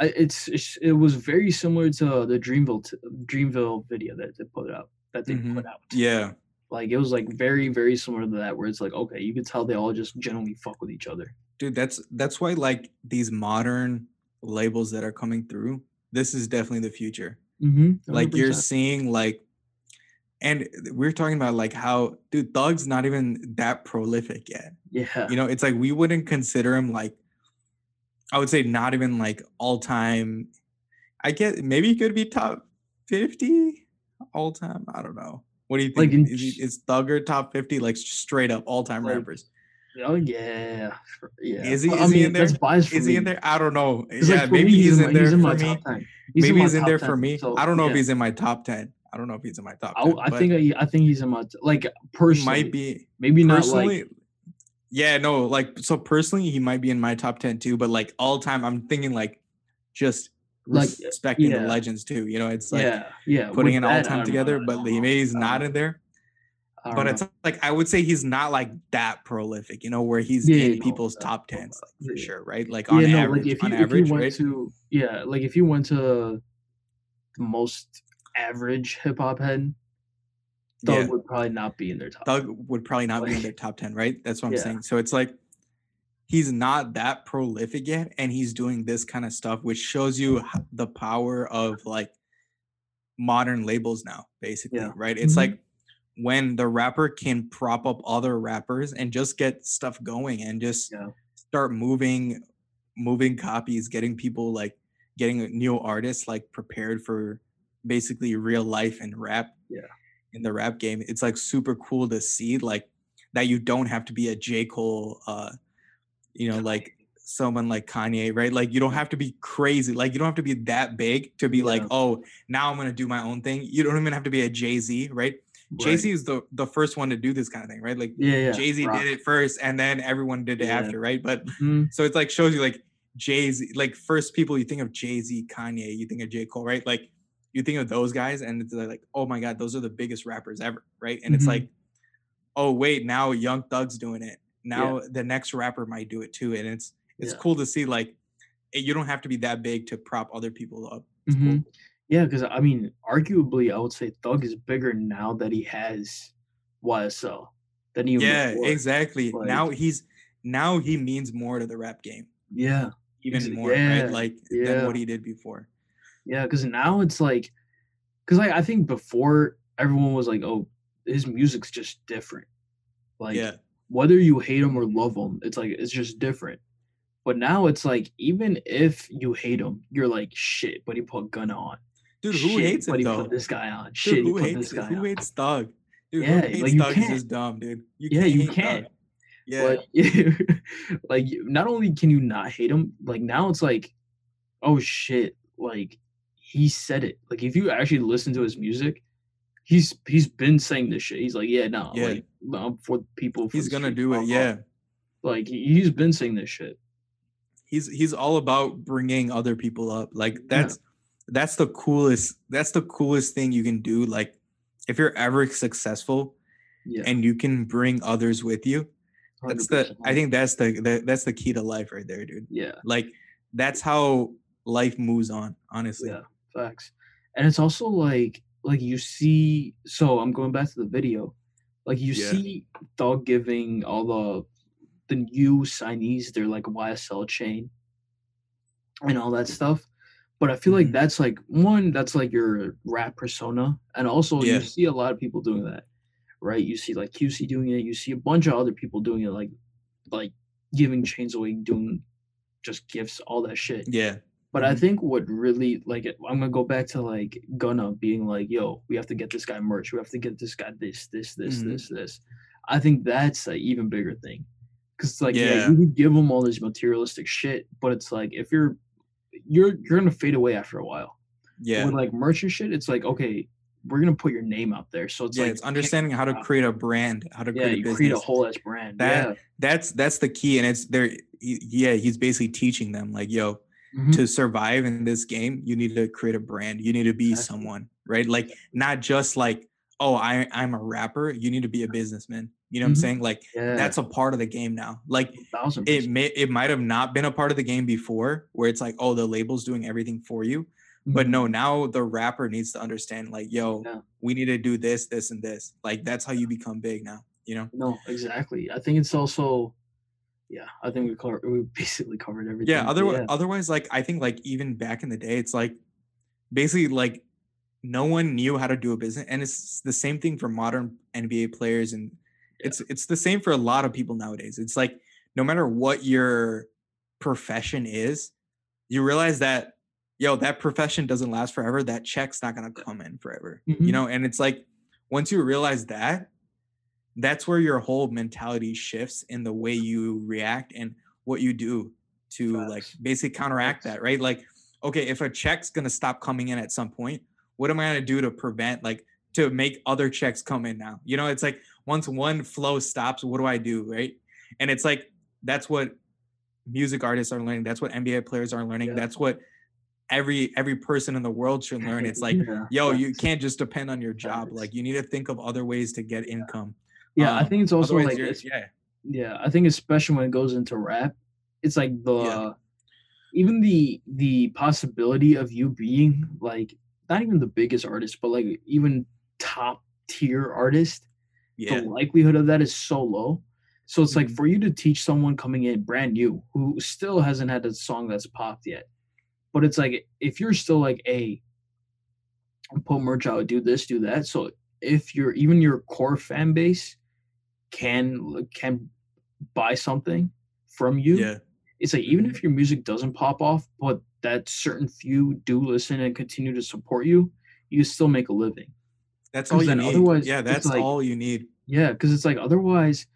I, it's, it's it was very similar to the Dreamville t- Dreamville video that they put out that they Mhm. put out. yeah Like it was like very very similar to that, where it's like okay, you could tell they all just genuinely fuck with each other. dude that's that's why like these modern labels that are coming through this is definitely the future Mm-hmm. like you're seeing like and we're talking about like how dude thug's not even that prolific yet yeah, you know it's like we wouldn't consider him like i would say not even like all time i get maybe he could be top 50 all time? I don't know. What do you Like think? in is, he, is thugger top 50 like straight up all time Like, rappers? Oh yeah, yeah. Is he- is he in there? is he in there? I don't know. yeah like, maybe me, he's, in there in for me. He's maybe he's in there for me. So, i don't know if he's in my top 10 i don't know if he's in my top 10 I, I think uh, I, I think he's in my t- like personally. might be. Maybe not like yeah no like so personally he might be in my top 10 too but like all time i'm thinking like just Like, respecting yeah. the legends too you know it's like yeah, yeah. putting with it all time together know, but he know, he's not in there but know. it's like i would say he's not like that prolific you know where he's Yeah, in people's no, top 10s like for yeah. sure right like on no, average like if you on if average you went right to yeah, like if you went to the most average hip hop head, Thug would probably not be in their top. Thug would probably not be in their top 10, right? That's what I'm saying. So it's like he's not that prolific yet and he's doing this kind of stuff which shows you the power of like modern labels now basically, Yeah. right? It's Mhm. like when the rapper can prop up other rappers and just get stuff going and just Yeah. start moving moving copies, getting people like getting new artists like prepared for basically real life and rap Yeah. in the rap game. It's like super cool to see like that you don't have to be a J. Cole uh you know like someone like Kanye, right? Like you don't have to be crazy. Like you don't have to be that big to be like, oh, now I'm gonna do my own thing. You don't even have to be a Jay-Z, right? Jay-Z is the the first one to do this kind of thing, right? Like Yeah, yeah. Jay-Z Rock. did it first and then everyone did it Yeah. after, right? But Mhm. so it's like shows you like Jay Z, like first people you think of Jay Z, Kanye, you think of J Cole, right? Like you think of those guys, and it's like, oh my god, those are the biggest rappers ever, right? And it's Mhm. like, oh wait, now Young Thug's doing it. Now the next rapper might do it too, and it's it's Yeah. cool to see like you don't have to be that big to prop other people up. It's cool. Mm-hmm. Yeah, because I mean, arguably, I would say Thug is bigger now that he has YSL than even Yeah, before. Yeah, exactly. now he's now he means more to the rap game, Yeah, even more, yeah, right? Like than what he did before. yeah, because now it's like, because like I think before everyone was like, oh, his music's just different. Like, yeah, whether you hate him or love him, it's like it's just different. But now it's like even if you hate him, you're like shit, but he put Gunna on. dude, who Shit, hates but he though? put this guy on. Dude, Shit, who hates this guy who on. hates Thug? Dude, Yeah, who hates like, you Thug is can't. just dumb, dude. You Yeah, can't you can't. Yeah, But like not only can you not hate him, like now it's like, oh shit, like he said it. Like if you actually listen to his music, he's he's been saying this shit. He's like, yeah, no, Yeah. like um, for people. For he's gonna street, do it. Yeah, like he, he's been saying this shit. he's he's all about bringing other people up. Like that's that's the coolest. That's the coolest thing you can do. Like if you're ever successful Yeah, and you can bring others with you, that's the. I think that's the, the that's the key to life right there, dude. yeah, Like that's how life moves on. Honestly. yeah, facts. And it's also like like you see. So I'm going back to the video. Like you Yeah. see Thug giving all the the new signees their like YSL chain and all that stuff. But I feel like Mhm. that's like one, that's like your rap persona. And also Yeah. you see a lot of people doing that. Right? You see like QC doing it, you see a bunch of other people doing it, like like giving chains away, doing just gifts, all that shit. Yeah. But I Mhm. think what really like I'm gonna go back to like Gunna being like, "Yo, we have to get this guy merch. We have to get this guy this, this, this, Mhm. this, this." I think that's an even bigger thing, because it's like yeah. Yeah. you could give them all this materialistic shit, but it's like if you're you're you're gonna fade away after a while. Yeah. With like merch and shit, it's like okay, we're gonna put your name out there, so it's yeah, like it's understanding how to create a brand, how to Yeah, create a you business. create a whole ass brand. That- that's that's the key, and it's there. he- Yeah, he's basically teaching them like, yo, Mhm. to survive in this game, you need to create a brand. You need to be Exactly. someone, right? Like not just like, oh, I I'm a rapper. You need to be a businessman. You know what I'm Mhm. saying? Like yeah, that's a part of the game now. Like it may it might have not been a part of the game before, where it's like, oh, the label's doing everything for you. But Mhm. no, now the rapper needs to understand, like, yo, Yeah. we need to do this, this, and this. Like that's how you become big now. You know? No, exactly. I think it's also, yeah. I think we covered, we basically covered everything. Yeah. Otherwise, yeah. otherwise, like I think like even back in the day, it's like basically like no one knew how to do a business, and it's the same thing for modern NBA players, and Yeah. it's it's the same for a lot of people nowadays. It's like no matter what your profession is, you realize that yo that profession doesn't last forever. That check's not gonna come in forever. Mhm. You know, and it's like once you realize that, that's where your whole mentality shifts in the way you react and what you do to like basically counteract Facts. that, right? Like, okay, if a check's gonna stop coming in at some point, what am I gonna do to prevent like to make other checks come in now? You know, it's like once one flow stops, what do I do, right? And it's like that's what music artists are learning. That's what NBA players are learning. Yeah. That's what every every person in the world should learn. It's like, yeah, yo, you can't just depend on your job. Facts. Like you need to think of other ways to get income. Yeah, I um, think it's also like it's, yeah, yeah. I think especially when it goes into rap, it's like the Yeah. even the the possibility of you being like not even the biggest artist, but like even top tier artist. yeah, the likelihood of that is so low. So it's like Mhm. for you to teach someone coming in brand new who still hasn't had a song that's popped yet. But it's like if you're still like, a put merch out, do this, do that. So if you're even your core fan base can can buy something from you, yeah, it's like even if mm-hmm. your music doesn't pop off, but that certain few do listen and continue to support you, you still make a living. that's all you need. otherwise, yeah, that's like- all you need. Yeah, because it's like otherwise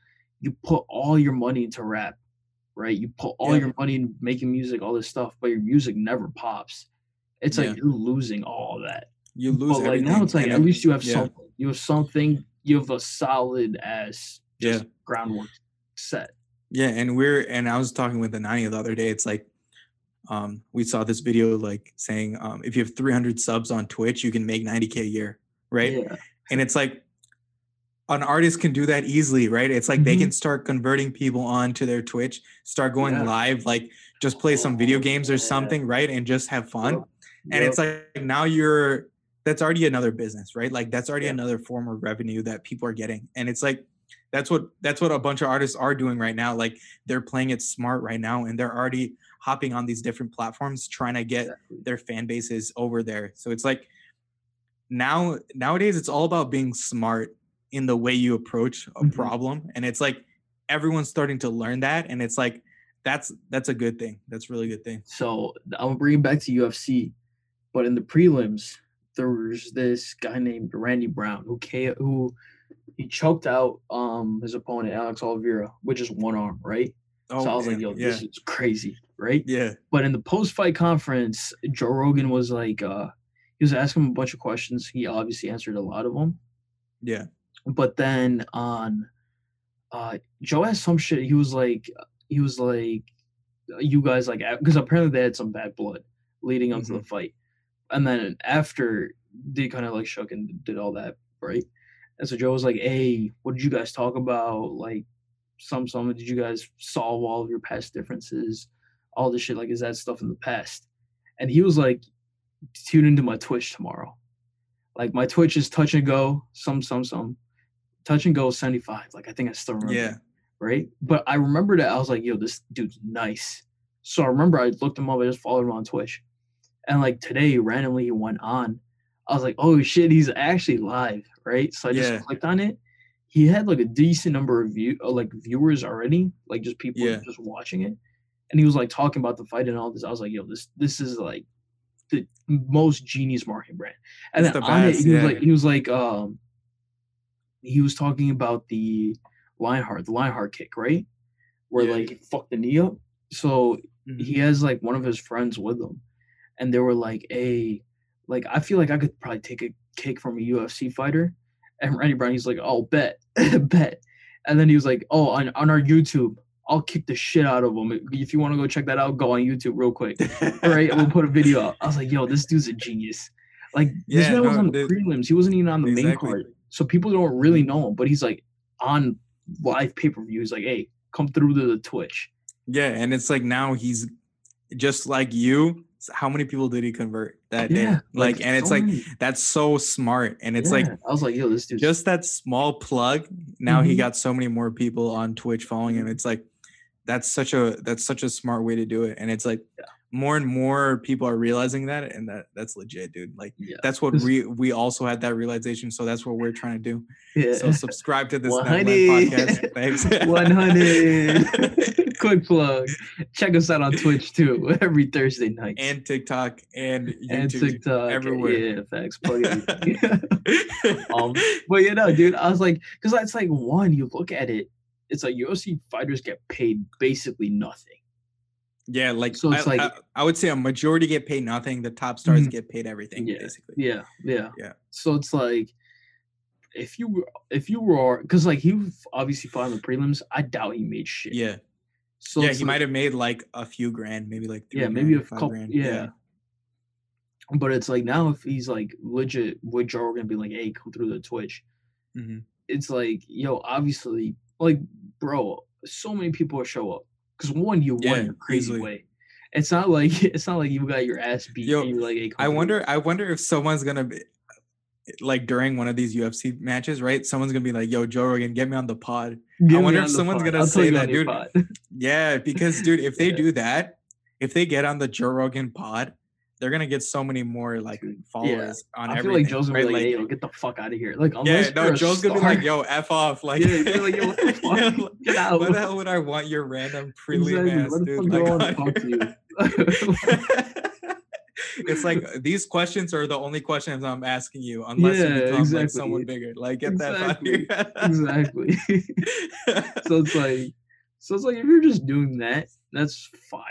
you put all your money into rap, right? You put all Yeah. your money in making music, all this stuff, but your music never pops. It's Yeah. like you're losing all that. You lose But like everything. now it's like and at least you have yeah. something. You have something, you have a solid ass Yeah. just groundwork set. Yeah, and we're and I was talking with Anani the other day. It's like um, we saw this video like saying um, if you have 300 subs on Twitch, you can make 90k a year, right? Yeah. And it's like an artist can do that easily, right? It's like they Mhm. can start converting people onto their Twitch, start going Yeah. live, like just play some video games or something, right? And just have fun. Yup, And it's like now you're that's already another business, right? Like that's already Yeah. another form of revenue that people are getting. And it's like that's what that's what a bunch of artists are doing right now. Like they're playing it smart right now and they're already hopping on these different platforms trying to get Exactly. their fan bases over there. So it's like now nowadays it's all about being smart in the way you approach a Mhm. problem and it's like everyone's starting to learn that and it's like that's that's a good thing. That's a really good thing. So I'm gonna bring it back to UFC, but in the prelims, there was this guy named Randy Brown who who he choked out um his opponent Alex Oliveira with just one arm, right? Oh, so I was like, yo, yeah. this is crazy, right? yeah. But in the post fight conference, Joe Rogan was like, uh, he was asking him a bunch of questions. He obviously answered a lot of them. Yeah. But then on, uh, Joe asked some shit. He was like, he was like, you guys like, because apparently they had some bad blood leading up to the fight, and then after they kind of like shook and did all that, right? And so Joe was like, "Hey, what did you guys talk about? Like, some some did you guys solve all of your past differences? All this shit, like, is that stuff in the past?" And he was like, "Tune into my Twitch tomorrow. Like, my Twitch is touch and go, some some some, touch and go seventy five. Like, I think I still remember." Yeah. right? But I remember that I was like, yo, this dude's nice. So I remember I looked him up, I just followed him on Twitch. And like today, randomly he went on. I was like, oh shit, he's actually live, right? So I just Yeah. clicked on it. He had like a decent number of view uh, like viewers already, like just people Yeah. just watching it. And he was like talking about the fight and all this. I was like, yo, this this is like the most genius marketing brand. And It's then the on it, best, he was like, he was like, um, he was talking about the Lionheart, the Lionheart kick, right? Where Yeah. like he fucked the knee up. So Mhm. he has like one of his friends with him, and they were like, "Hey, like I feel like I could probably take a kick from a UFC fighter." And Randy Brown, he's like, "Oh, bet, bet," and then he was like, "Oh, on on our YouTube, I'll kick the shit out of him. If you want to go check that out, go on YouTube real quick. All right, we'll put a video up." I was like, "Yo, this dude's a genius." Like this Yeah, man was on the dude. prelims. He wasn't even on the main card, so people don't really know him. But he's like on live pay per view. He's like, "Hey, come through to the Twitch." Yeah, and it's like now he's just like you. How many people did he convert that day? Yeah, Like, and it's so like many. that's so smart, and it's like I was like, yo, this dude's just that small plug. Now he Mhm. got so many more people on Twitch following him. It's like that's such a that's such a smart way to do it, and it's like Yeah. More and more people are realizing that, and that that's legit, dude. Like yeah, that's what we we also had that realization, so that's what we're trying to do. yeah. So subscribe to this 100. Podcast. Thanks. 100. Quick plug. Check us out on Twitch too every Thursday night. and TikTok and YouTube. And TikTok. everywhere. Yeah, thanks Plug everything. um, but you know, dude, I was like, because that's like one, you look at it, it's like UFC fighters get paid basically nothing. Yeah, like So it's I, like- I, I would say a majority get paid nothing. The top stars Mhm. get paid everything, Yeah, basically. Yeah, yeah, Yeah. So it's like, if you were, if you were, because like he obviously fought in the prelims, I doubt he made shit. Yeah. So yeah, he like- might have made like a few grand, maybe like three yeah, maybe a couple. grand. Yeah. But it's like now if he's like legit would Joe Rogan be like, hey, come through the Twitch. Mhm. It's like, yo, obviously, like, bro, so many people show up. Because one, you Yeah, won your crazy easily. way. It's not like it's not like you got your ass beat Yo, like, I wonder. I wonder if someone's gonna be like during one of these UFC matches, right? Someone's gonna be like, "Yo, Joe Rogan, get me on the pod." Get me wonder if someone's pod. gonna I'll say that, dude. Yeah, because dude, if they Yeah. do that, if they get on the Joe Rogan pod, they're gonna get so many more like followers on I feel everything. like Joe's gonna right? be like, Like, yo, get the fuck out of here. Like, yeah, no, Joe's gonna be like, "Yo, f off!" Like, Yeah, like, "Yo, what the fuck? Yeah, Get out." Why the hell would I want your random prelim Exactly, dude? fuck do I Like, talk to your- it's like these questions are the only questions I'm asking you, unless you Yeah, become like someone bigger. Like, get that out Exactly, here. exactly. so it's like, so it's like if you're just doing that, that's fire.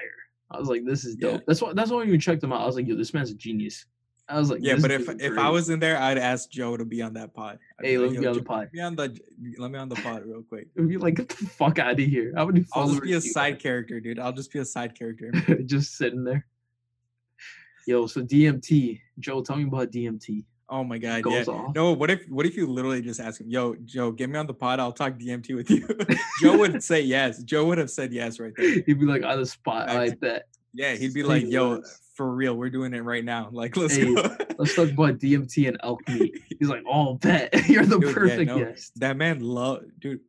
I was like, this is dope. Yeah. That's why. That's why when you checked him out, I was like, yo, this man's a genius. I was like, Yeah, but if if I was in there, I'd ask Joe to be on that pod. I'd hey, let like, me be on the pod. Let me on the let me on the pod real quick. It'd be like, get the fuck out of here. How many I'll just be a you side character, dude. I'll just be a side character. just sitting there. Yo, so DMT, Joe, tell me about DMT. Oh my god, yeah. Off. No, what if what if you literally just ask him, "Yo, Joe, get me on the pod. I'll talk DMT with you." Joe would say yes. Joe would have said yes right there. He'd be like on the spot. I Facts. bet. Yeah, he'd be like, "Yo, for real, we're doing it right now. Like, let's Hey, go." Let's talk about DMT and elk meat. He's like, oh, bet you're the Dude, yeah, perfect no, guest. That man love, dude.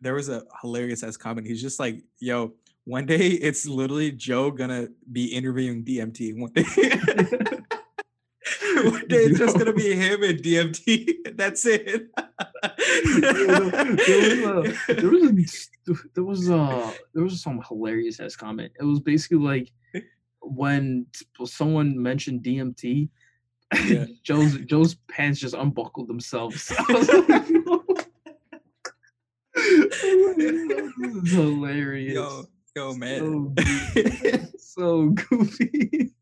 There was a hilarious ass comment. He's just like, "Yo, one day it's literally Joe gonna be interviewing DMT. One day, one day it's just gonna be him and DMT. That's it." there was a, there was a there was some hilarious ass comment. It was basically like when someone mentioned DMT, Yeah. Joe's Joe's pants just unbuckled themselves. I was like, this is hilarious. yo, yo, man. goofy. so goofy.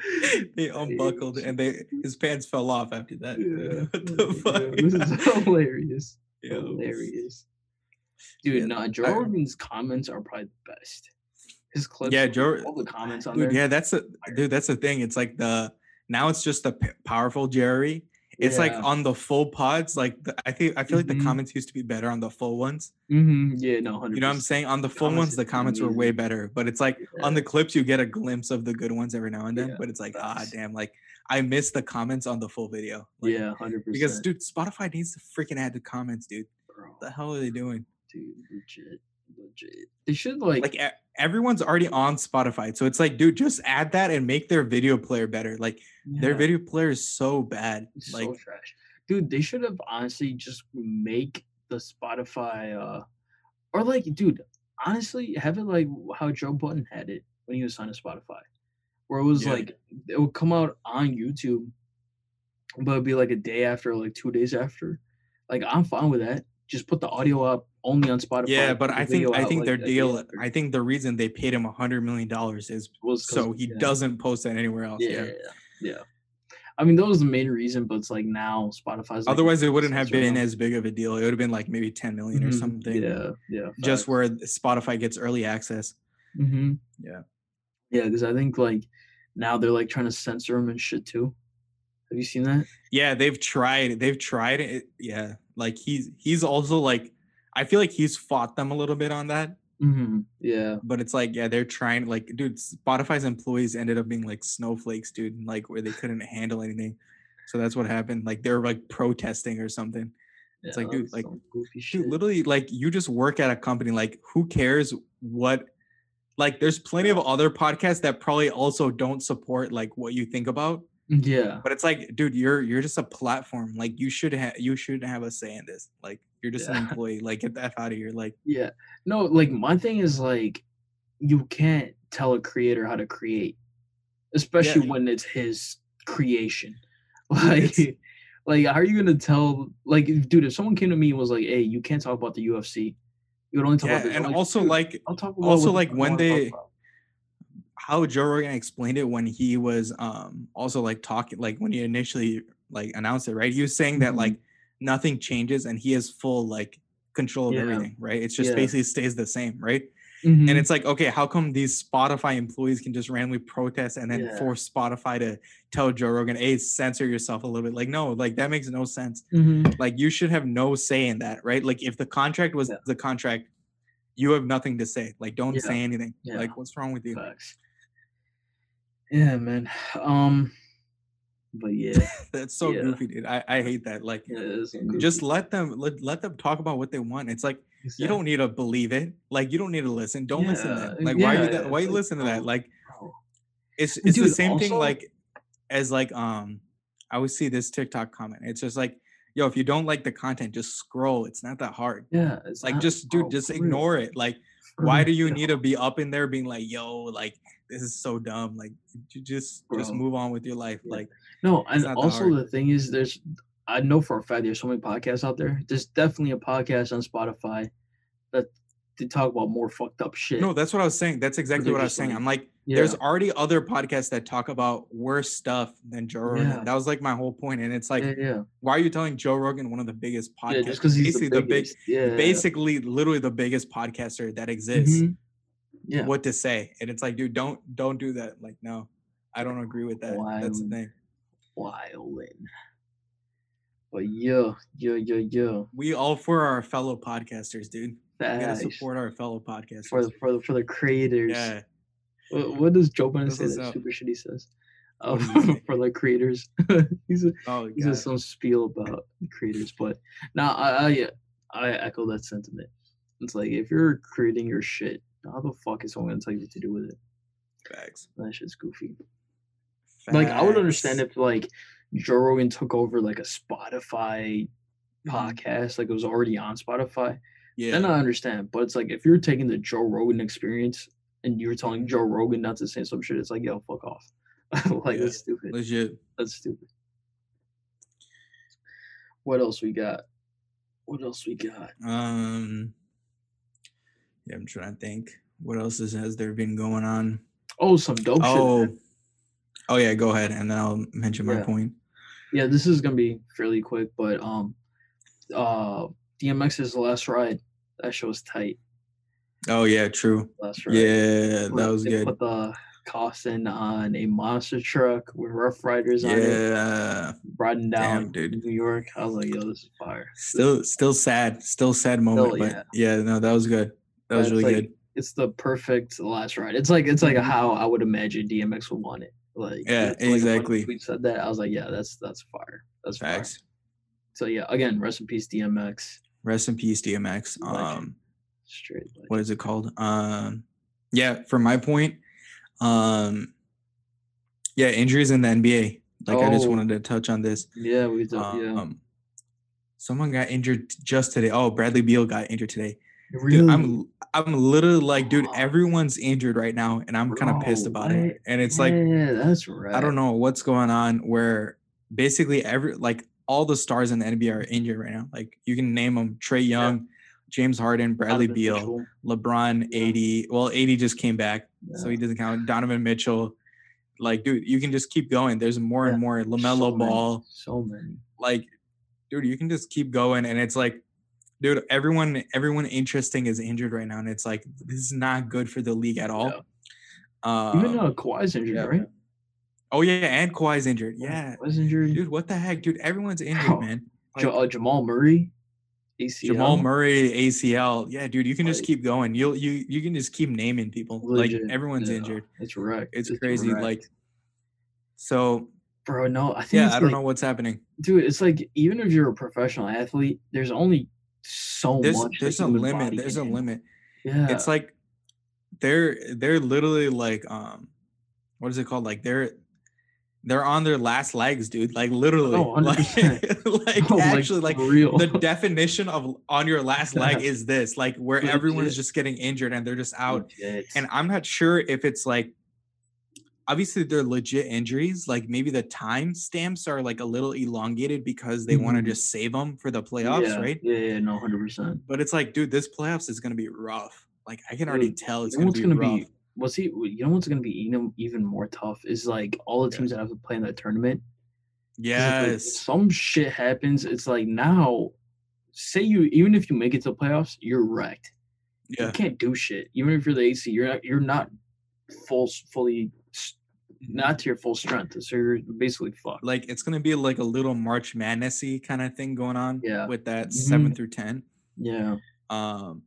they unbuckled and they his pants fell off after that. Yeah. What oh the Yeah, this is hilarious. Yo. Hilarious. Dude, Yeah, no, Joe I- Rogan's comments are probably the best. His clips, Yeah, Joe- all the comments on Dude, there. yeah, that's a dude. That's the thing. It's like the now it's just the p- powerful Jerry. It's like on the full pods. Like the, I think I feel like Mhm. the comments used to be better on the full ones. hmm Yeah, no, hundred. You know what I'm saying? On the full comments ones, the comments were way better. But it's like on the clips, you get a glimpse of the good ones every now and then. Yeah, but it's like ah, damn, like I miss the comments on the full video. Like, yeah, hundred percent. because dude, Spotify needs to freaking add the comments, dude. bro, What the hell are they doing? dude, legit. They should like, Like everyone's already on Spotify, so it's like, dude, just add that and make their video player better. Like their video player is so bad. it's Like so trash, dude. They should have honestly just make the Spotify, uh or like, dude, honestly, have it like how Joe Budden had it when he was signed to Spotify, where it was Yeah. like it would come out on YouTube, but it'd be like a day after, like two days after. Like I'm fine with that. Just put the audio up only on Spotify. Yeah, but I think I think like, their deal. I think the reason they paid him a hundred million dollars is so he yeah. doesn't post that anywhere else. Yeah, Yeah. yeah. I mean, that was the main reason, but it's like now Spotify's. Like, Otherwise, it wouldn't have been as big of a deal. It would have been like maybe ten million or Mhm, something. Yeah, yeah. Just where Spotify gets early access. hmm Yeah. Yeah, because I think like now they're like trying to censor him and shit too. Have you seen that? Yeah, they've tried. They've tried it. Yeah, like he's he's also like, I feel like he's fought them a little bit on that. hmm Yeah. But it's like, yeah, they're trying. Like, dude, Spotify's employees ended up being like snowflakes, dude. Like where they couldn't handle anything. So that's what happened. Like they were like protesting or something. It's yeah, like, dude, like, goofy. Dude, literally, like you just work at a company. Like, who cares what? Like, there's plenty of other podcasts that probably also don't support like what you think about. yeah. But it's like, dude, you're you're just a platform. Like, you should have you shouldn't have a say in this. Like, you're just Yeah. an employee. Like, get the f out of here. Like, Yeah. No, like my thing is like you can't tell a creator how to create, especially when it's his creation. Like It's- like how are you gonna tell like dude, if someone came to me and was like, Hey, you can't talk about the UFC. You would only talk yeah, about this. And like, also "Dude, like I'll talk about also, like, when they- how Joe Rogan explained it when he was um also like talking like when he initially like announced it, right? He was saying that Mhm. like nothing changes and he has full like control of Yeah. everything, right? It's just Yeah. basically stays the same, right? Mhm. And it's like, okay, how come these Spotify employees can just randomly protest and then Yeah. force Spotify to tell Joe Rogan, hey, censor yourself a little bit? Like, no, like that makes no sense. Mhm. Like, you should have no say in that, right? Like, if the contract was Yeah. the contract, you have nothing to say. Like, don't Yeah. say anything. Like, what's wrong with you? Facts. Yeah, man. Um but yeah, That's so Yeah. goofy, dude. I, I hate that. Like, yeah it is some just let them let, let them talk about what they want. It's like shit. you don't need to believe it. Like, you don't need to listen. Don't listen to that. Like, why are you that, why you like, listen to that? Like, bro. it's it's the Dude, same thing like as like um I would see this TikTok comment. It's just like, yo, if you don't like the content, just scroll. It's not that hard. Yeah, it's Like just dude, bro, just real. ignore it. Like, why do you need to be up in there being like, yo, like this is so dumb? Like you just just move on with your life. Yeah. Like No, and also the thing is, there's I know for a fact there's so many podcasts out there. There's definitely a podcast on Spotify that to talk about more fucked up shit. No, that's what I was saying. That's exactly what I was saying. like- I'm like, yeah. there's already other podcasts that talk about worse stuff than Joe Rogan. Yeah. That was like my whole point. And it's like, yeah, yeah. why are you telling Joe Rogan one of the biggest podcasts? just because he's basically the the big, yeah. basically literally the biggest podcaster that exists. Mhm. Yeah. What to say? And it's like, dude, don't don't do that. Like, no, I don't agree with that. That's the thing. Wildin'. But yeah, yeah, yeah, yeah. We all for our fellow podcasters, dude. We gotta support our fellow podcasters. for the for the for the creators. yeah. What, what does Joe Budden say that up. super shit he says? Um, does he say? for the creators. he's a, Oh, he says some spiel about the creators, but now I, I I echo that sentiment. It's like if you're creating your shit, how the fuck is someone gonna tell you what to do with it? Facts. That shit's goofy. Like I would understand if like Joe Rogan took over like a Spotify Mhm. podcast, like it was already on Spotify. Yeah. Then I understand. But it's like if you're taking the Joe Rogan experience and you're telling Joe Rogan not to say some shit, it's like, yo, fuck off. like Yeah, that's stupid. Legit. That's stupid. What else we got? What else we got? Um. Yeah, I'm trying to think. What else is, has there been going on? Oh, some dope Oh. shit. Oh yeah, go ahead, and then I'll mention my Yeah. point. Yeah, this is gonna be fairly quick, but um uh DMX is the last ride. That show was tight. Oh yeah, true. Last ride. Yeah, that was they good. Put the Costin on a monster truck with Ruff Ryders on it, Yeah, riding down Damn, dude. New York. I was like, yo, this is fire. still, still sad, still sad moment, yeah. but yeah, no, that was good. That was That's really like- good. It's the perfect last ride. It's like it's like Mhm. how I would imagine DMX would want it. Like Yeah, like exactly. We said that. I was like, yeah, that's that's fire. That's fire. Facts. So yeah, again, rest in peace, DMX. Rest in peace, DMX. Um, Straight. Like, what is it called? Um, yeah, for my point, um, yeah, injuries in the NBA. Like I just Oh. wanted to touch on this. Yeah, we did. yeah. Um, someone got injured just today. Oh, Bradley Beal got injured today. Dude, I'm I'm literally like, dude, everyone's injured right now, and I'm kind of pissed about what? it. And it's like, yeah, that's right. I don't know what's going on. Where basically every like all the stars in the NBA are injured right now. Like you can name them: Trae Young, James Harden, Bradley Donovan Beal, Mitchell. LeBron, Yeah. AD. Well, AD just came back, so he doesn't count. Donovan Mitchell. Like, dude, you can just keep going. There's more Yeah, and more. Lamelo So many, Ball So many. like dude you can just keep going and it's like dude everyone everyone interesting is injured right now and it's like this is not good for the league at all. Um, Even uh, Kawhi's injured, yeah, right? oh yeah and Kawhi's injured. Yeah Kawhi's injured. dude what the heck? Dude everyone's injured Bro, man like, uh, Jamal Murray, ACL. Jamal Murray ACL yeah dude you can just keep going. You'll you you can just keep naming people. Legit, like everyone's yeah, injured. It's wrecked. it's crazy wrecked. like so bro, no, I think yeah it's I don't like- know what's happening. Dude. It's like even if you're a professional athlete, there's only so there's much. the there's a limit there's a handle. limit Yeah, it's like they're they're literally like um what is it called like they're they're on their last legs dude like literally Oh, like, 100%. like like, actually like for real. the definition of on your last leg is this like where everyone is just getting injured and they're just out Legit. and i'm not sure if it's like obviously they're legit injuries like maybe the time stamps are like a little elongated because they want to mm-hmm. just save them for the playoffs yeah, right Yeah, yeah, no, hundred percent. but it's like dude this playoffs is going to be rough like i can already Dude, tell it's You know going to be gonna rough be? What's he? You know what's gonna be even even more tough is like all the Yeah. teams that have to play in that tournament. if, like, Yes. some shit happens. It's like now, say you even if you make it to the playoffs, you're wrecked. Yeah. You can't do shit. Even if you're the AC, you're not. You're not full, fully, not to your full strength. So you're basically fucked. Like it's gonna be like a little March Madnessy kind of thing going on. Yeah. With that seven Mhm. through ten. yeah, Um,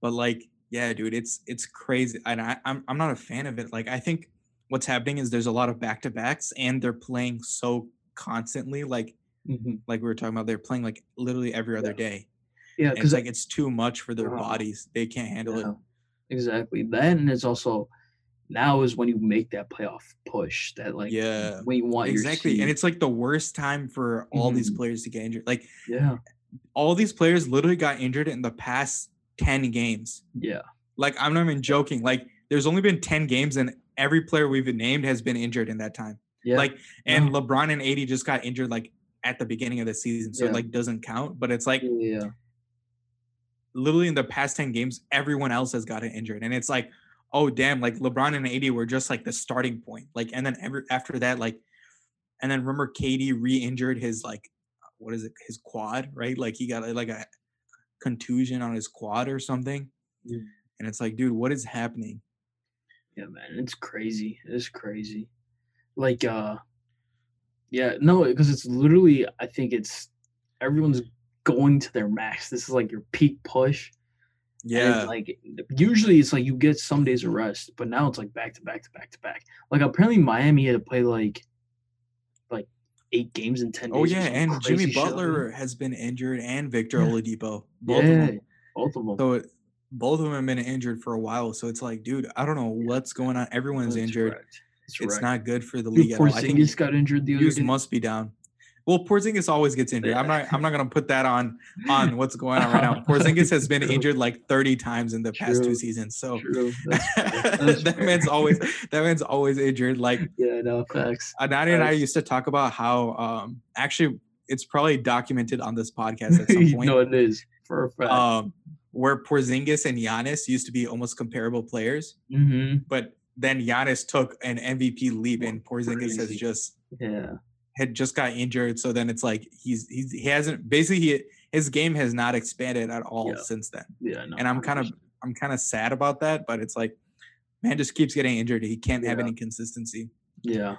but like, yeah, dude, it's it's crazy, and I I'm I'm not a fan of it. Like, I think what's happening is there's a lot of back to backs, and they're playing so constantly. Like Mhm. like we were talking about, they're playing like literally every other day. yeah. Because it's like it's too much for their Uh, bodies. They can't handle it. Exactly. Then it's also now is when you make that playoff push. That like Yeah. when you want Exactly, and it's like the worst time for all these Mhm. players to get injured. Like yeah all these players literally got injured in the past 10 games. yeah Like I'm not even joking. Like there's only been 10 games and every player we've named has been injured in that time. yeah. Like and LeBron and AD just got injured like at the beginning of the season. So Yeah. it like doesn't count, but it's like yeah, yeah. literally in the past 10 games, everyone else has gotten injured. And it's like, oh damn, like LeBron and AD were just like the starting point. Like, and then every after that, like, and then remember KD re-injured his like what is it, his quad, right? Like he got like a contusion on his quad or something. Yeah. And it's like, dude, what is happening? Yeah, man, it's crazy. It's crazy. Like, uh, yeah, no, because it's literally, I think it's everyone's going to their max. This is like your peak push. Yeah. like usually it's like you get some days of rest, but now it's like back to back to back to back. Like apparently Miami had to play like like eight games in ten oh, days. Oh yeah, and Jimmy crazy shit. Butler has been injured, and Victor Yeah. Oladipo, both yeah, of them. both of them. So it, both of them have been injured for a while. So it's like, dude, I don't know what's going on. Everyone's That's injured. correct. That's It's correct. not good for the Dude, league at all. I think Porzingis got injured the other day. must be down. Well, Porzingis always gets injured. I'm not. I'm not gonna put that on on what's going on right now. Porzingis has been injured like 30 times in the past True. two seasons. So True. That's fair. That's that fair. man's always that man's always injured. Like yeah, no facts. Anani and I used to talk about how um actually it's probably documented on this podcast at some point. no, it is for a fact. um where Porzingis and Giannis used to be almost comparable players, hmm but then Giannis took an MVP leap and Porzingis has just Yeah. Had just got injured. So then it's like he's he's he hasn't basically he, his game has not expanded at all Yeah. since then. Yeah. No, And I'm kind of I'm kind of sad about that, but it's like man just keeps getting injured. He can't have any consistency. Yeah.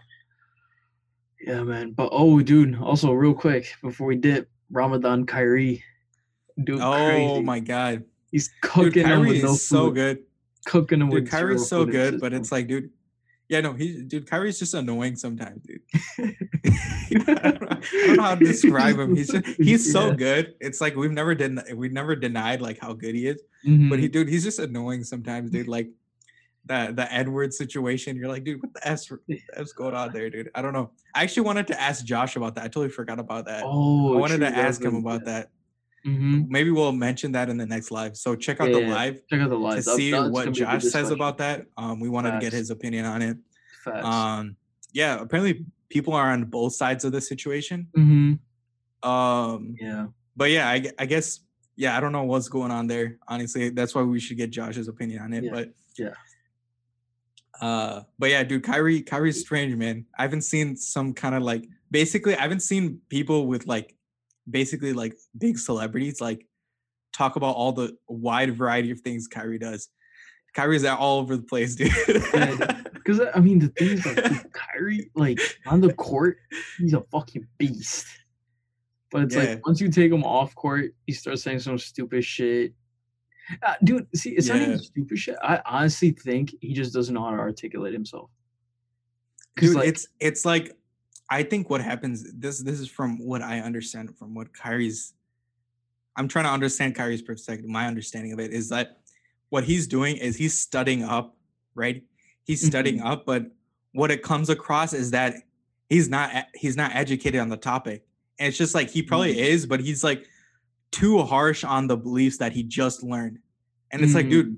Yeah, man. But oh, dude. Also, real quick before we dip, Ramadan Kyrie, dude. Oh crazy. my god. He's Dude, cooking him Kyrie with no is so good. Cooking him Dude, with Kyrie's so food good, but it's like, dude, yeah, no, he, dude, Kyrie's just annoying sometimes, dude. I, don't know, I don't know how to describe him. He's just, he's so Yeah. good. It's like we've never den- we've never denied like how good he is, but Mhm. he, dude, he's just annoying sometimes, dude. Like that the N word situation. You're like, dude, what the s what the f's going on there, dude? I don't know. I actually wanted to ask Josh about that. I totally forgot about that. Oh, I wanted true, to ask him about that. Mhm. Maybe we'll mention that in the next live. So check out Yeah, the live Check out the to live. That- see that's what be a good Josh says about that. Um, we wanted to get his opinion on it. Facts. Um, yeah, apparently people are on both sides of the situation. mm-hmm. Um, Yeah. but yeah, I, I guess yeah, I don't know what's going on there. Honestly, that's why we should get Josh's opinion on it. Yeah, But yeah. Uh, but yeah, dude, Kyrie, Kyrie's strange, man. I haven't seen some kind of like basically, I haven't seen people with like basically like big celebrities like talk about all the wide variety of things Kyrie does. Kyrie's out all over the place, dude. Because I mean, the thing is, like, Kyrie, like on the court, he's a fucking beast. But it's Yeah. like once you take him off court, he starts saying some stupid shit. Uh, dude, see, it's not Yeah. even stupid shit. I honestly think he just doesn't know how to articulate himself. dude like, it's it's like i think what happens this this is from what i understand from what kyrie's i'm trying to understand kyrie's perspective my understanding of it is that what he's doing is he's studying up right he's studying up but what it comes across is that he's not he's not educated on the topic and it's just like he probably Mhm. is but he's like too harsh on the beliefs that he just learned and it's like Mhm. dude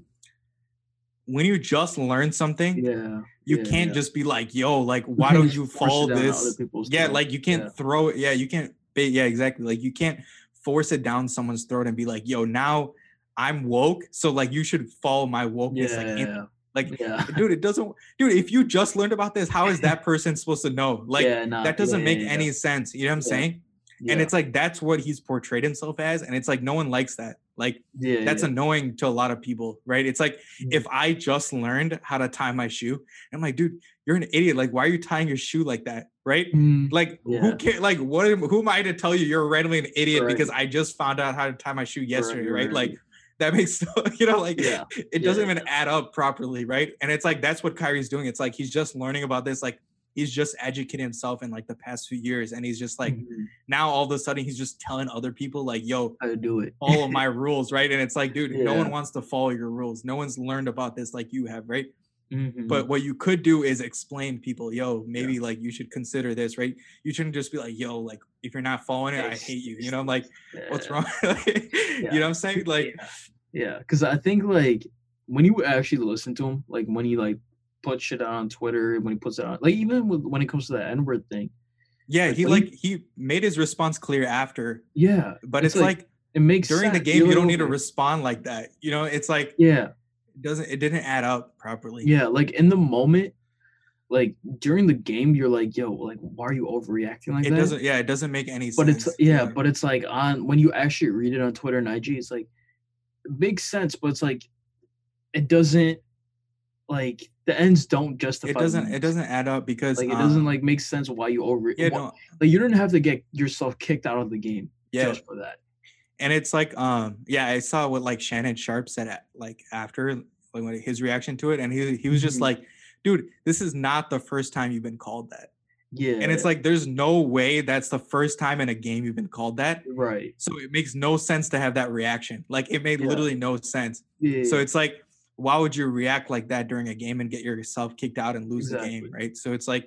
when you just learn something yeah, you yeah, can't yeah. just be like, yo, like, why don't you follow this? Yeah, throat. like you can't Yeah. throw it. Yeah, you can't. Yeah, exactly. Like you can't force it down someone's throat and be like, yo, now I'm woke, so like you should follow my wokeness. Like, in- yeah, like, yeah. dude, it doesn't. Dude, if you just learned about this, how is that person supposed to know? Like, yeah, nah, that doesn't yeah, make any sense. You know what I'm saying? And it's like that's what he's portrayed himself as, and it's like no one likes that. Like yeah, that's yeah. annoying to a lot of people, right? It's like Mhm. if I just learned how to tie my shoe, I'm like, dude, you're an idiot. Like, why are you tying your shoe like that, right? Mm, Like, Yeah. who care? Like, what? am- Who am I to tell you you're randomly an idiot Correct. because I just found out how to tie my shoe yesterday, right? right, Like, that makes you know, like, it doesn't even add up properly, right? And it's like that's what Kyrie's doing. It's like he's just learning about this, like. He's just educating himself in like the past few years, and he's just like Mhm. now all of a sudden he's just telling other people like, "Yo, to do it. follow my rules, right? And it's like, dude, no one wants to follow your rules. No one's learned about this like you have, right? Mhm. But what you could do is explain people, yo, maybe like you should consider this, right? You shouldn't just be like, yo, like if you're not following it, I hate you. You know, I'm like, what's Yeah. wrong? You know what I'm saying? Like, yeah, yeah, because I think like when you actually listen to him, like when he like puts shit out on Twitter, when he puts it on, like even with, when it comes to the N word thing, yeah, Like, he like he made his response clear after, yeah, but It's it's, like- like, it makes during the game You're you don't need to respond like that. You know, it's like Yeah, it doesn't it didn't add up properly. yeah. Like in the moment, like during the game, you're like, "Yo, like, why are you overreacting like it that?" doesn't yeah, it doesn't make any but sense. But it's yeah, but it's like on when you actually read it on Twitter and IG, it's like it makes sense, but it's like it doesn't like the ends don't justify. it doesn't it doesn't add up because like it doesn't um, like make sense why you over yeah, why- no, like you don't have to get yourself kicked out of the game yeah. just for that. and it's like um yeah i saw what like shannon sharpe said at, like after like when his reaction to it and he, he was just Mhm. like dude this is not the first time you've been called that Yeah, and it's like there's no way that's the first time in a game you've been called that right. so it makes no sense to have that reaction like it made Yeah. literally no sense Yeah, so it's like why would you react like that during a game and get yourself kicked out and lose the game right so it's like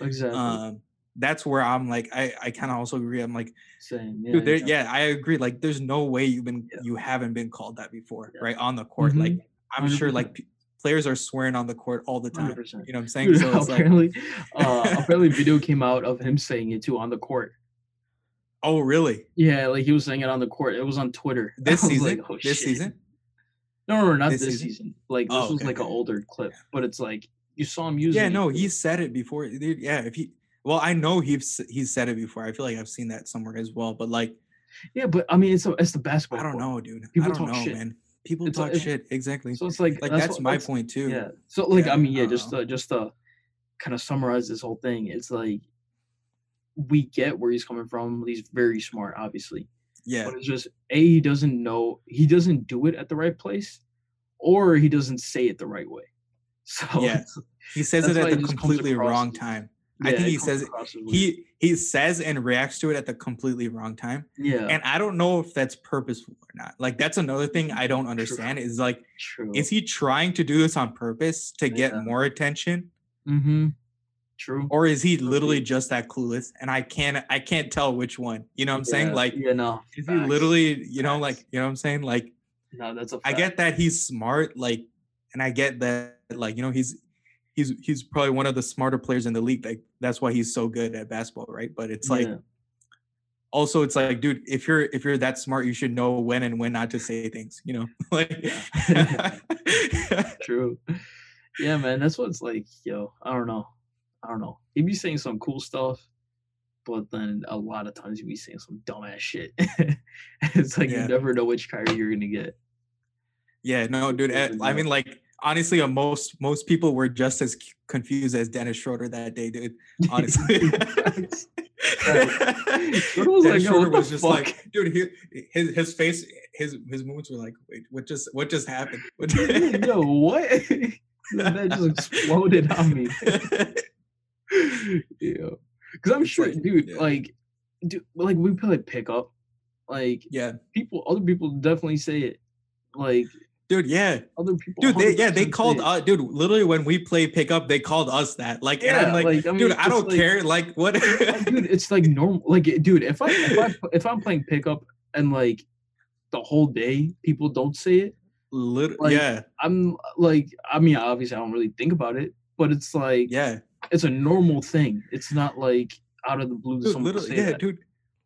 exactly um that's where i'm like i i kind of also agree i'm like same. Yeah, Dude, there, exactly. yeah, I agree. Like, there's no way you've been Yeah. you haven't been called that before, right? On the court, like Mhm. I'm sure, 100%. like p- players are swearing on the court all the time. 100%. You know what I'm saying? Dude, so it's like, apparently, uh, apparently, video came out of him saying it too on the court. oh, really? Yeah, like he was saying it on the court. It was on Twitter. This was season? like, "Oh, this shit." season? No, no, no, not This this, season? season. Like this Oh, was okay, like an older clip, but it's like you saw him using. Yeah, no, he said it before. Dude, yeah, if he, well, I know he's he's said it before. I feel like I've seen that somewhere as well. But like, Yeah, but I mean, it's a, it's the basketball. I don't know, dude. People I don't talk know, shit. man. People It's talk it's- shit. Exactly. So it's like like that's, what- my point too. Yeah. So like Yeah, I mean, yeah, don't just know. to, just to kind of summarize this whole thing, it's like we get where he's coming from. He's very smart, obviously. Yeah. But it's just a he doesn't know he doesn't do it at the right place, or he doesn't say it the right way. So Yeah. He says it at the completely wrong time. I think he says he he says and reacts to it at the completely wrong time yeah, and i don't know if that's purposeful or not like that's another thing i don't understand is like true. is he trying to do this on purpose to get more attention mm-hmm. True. or is he literally just that clueless and i can't i can't tell which one you know what i'm saying Yeah, like yeah, no. is he literally you know facts. like you know what i'm saying like no, that's a i fact. get that he's smart like and i get that like you know he's he's he's probably one of the smarter players in the league like that's why he's so good at basketball right but it's like Yeah. also it's like dude if you're if you're that smart you should know when and when not to say things you know like True. Yeah, man. That's what's like, yo. I don't know. I don't know. He'd be saying some cool stuff, but then a lot of times he'd be saying some dumbass shit. it's like Yeah. you never know which Kyrie you're gonna get. yeah no dude eh, i mean like honestly uh, most most people were just as confused as dennis schroeder that day dude honestly was like, "Yo, Schroeder was just fuck?" like dude he, his his face his his movements were like wait what just what just happened What yo, what? that just exploded on me. yeah. Because I'm sure, dude, yeah. like, dude, like we play pickup. Like yeah people, other people definitely say it. Like dude yeah other people, Dude, they, yeah, they called uh, dude. Literally, when we play pickup, they called us that. Like, and Yeah, I'm like, like, I mean, dude, I don't like- care. Like, what? Dude, it's like normal. Like, dude, if I if I if I'm playing pickup and like the whole day people don't say it, Literally, like, yeah, I'm like, I mean, obviously I don't really think about it, but it's like yeah, it's a normal thing. It's not like out of the blue. dude, literally, say yeah, that. dude.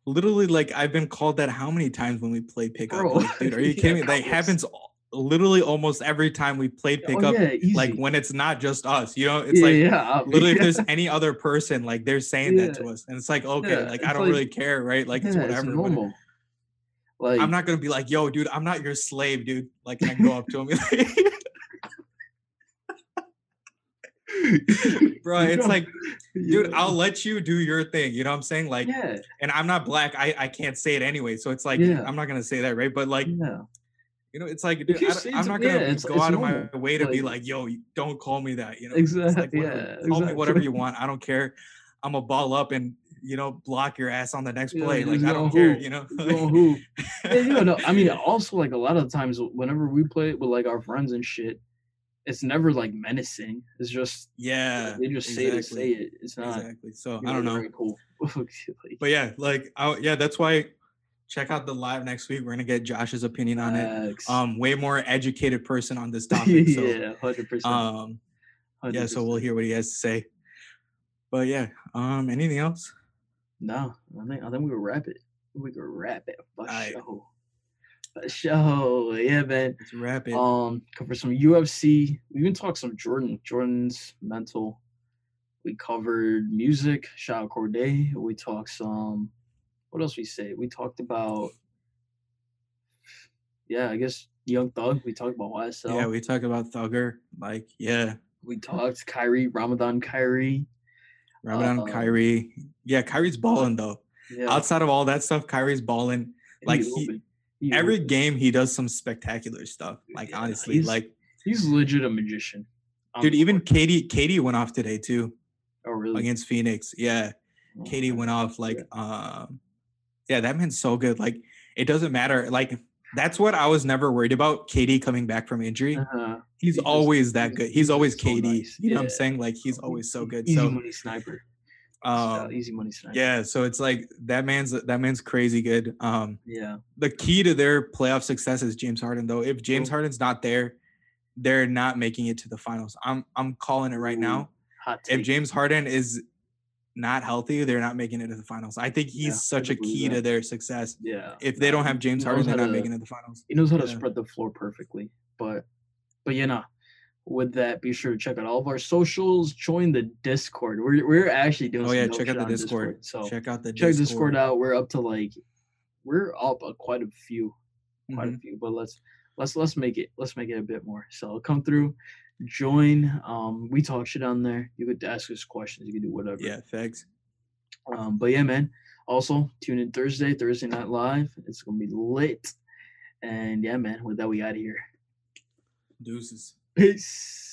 Literally, like I've been called that how many times when we play pickup? Like, dude, are you yeah, kidding me? That happens literally almost every time we play Oh, pickup. yeah. Like when it's not just us, you know, it's yeah, like yeah, literally if there's any other person, like they're saying that to us, and it's like okay, like I don't like- really care, right? Like it's whatever. but normal. Like I'm not gonna be like, yo, dude, I'm not your slave, dude. Like, I go up to him, and be like, bro. It's like, dude, Yeah. I'll let you do your thing. You know what I'm saying? Like, yeah, and I'm not black. I I can't say it anyway. So it's like, Yeah. I'm not gonna say that, right? But like, yeah. you know, it's like, dude, I, am not gonna yeah, it's- go it's out of my way to be Like- like, yo, don't call me that. You know, Exactly, like, whatever. yeah, Call me whatever you want. I don't care. I'm a ball up and you know block your ass on the next Yeah, play. Like I don't care. hoop. You know. Who? Yeah, you know, no, I mean, also like a lot of times whenever we play with like our friends and shit, it's never like menacing. It's just yeah. they just say to say it. It's not. Exactly. So you I don't know. Very cool. But yeah, like I, yeah, that's why check out the live next week. We're gonna get Josh's opinion on it. Um, way more educated person on this topic. So yeah, hundred percent. um, yeah, so we'll hear what he has to say. But yeah, um, anything else? No, I think I think we wrap it. We could wrap it for sure. Special. Yeah, man. Let's wrap it. Um, cover some UFC. We even talked some Jordan. Jordan's mental. We covered music. Shout out Cordae. We talked some. What else we say? We talked about. Yeah, I guess Young Thug. We talked about YSL. yeah, we talked about Thugger. Like, yeah, we talked Kyrie, Ramadan Kyrie. Ramadan Uh, Kyrie. Yeah, Kyrie's balling though. Yeah, Outside of all that stuff, Kyrie's balling. like, he-. He Every open. game he does some spectacular stuff. Like Yeah, honestly, he's like he's legit a magician. on dude, even. KD KD went off today too oh really against Phoenix. Yeah. Oh, KD went off like Yeah. um yeah, that man's so good. Like it doesn't matter. Like that's what I was never worried about. KD coming back from injury. Uh-huh. He's He just- always that he's- good. he's He's always so KD. nice. You know what I'm saying? Like he's always so good. Easy So money sniper. Um easy money sniper. yeah, so it's like that man's that man's crazy good. Um Yeah. the key to their playoff success is James Harden though. If James True. Harden's not there, they're not making it to the finals. I'm I'm calling it right Ooh, now. Hot If. James Harden is not healthy, they're not making it to the finals. I think he's Yeah, such a key to their success. yeah. If they don't have James Harden, they're not to- making it to the finals. He knows how to spread the floor perfectly. But but you know, with that, be sure to check out all of our socials. Join the Discord. We're we're actually doing. Oh yeah, check out the on Discord. So check out the check Discord. Discord out. We're up to like we're up a, quite a few, quite Mhm. a few. But let's let's let's make it let's make it a bit more. So come through, join. Um, we talk shit on there. You could ask us questions. You could do whatever. Yeah, thanks. Um, but yeah, man. Also, tune in Thursday, Thursday Night Live. It's gonna be lit. And yeah, man. With that, we out of here. Deuces. Peace.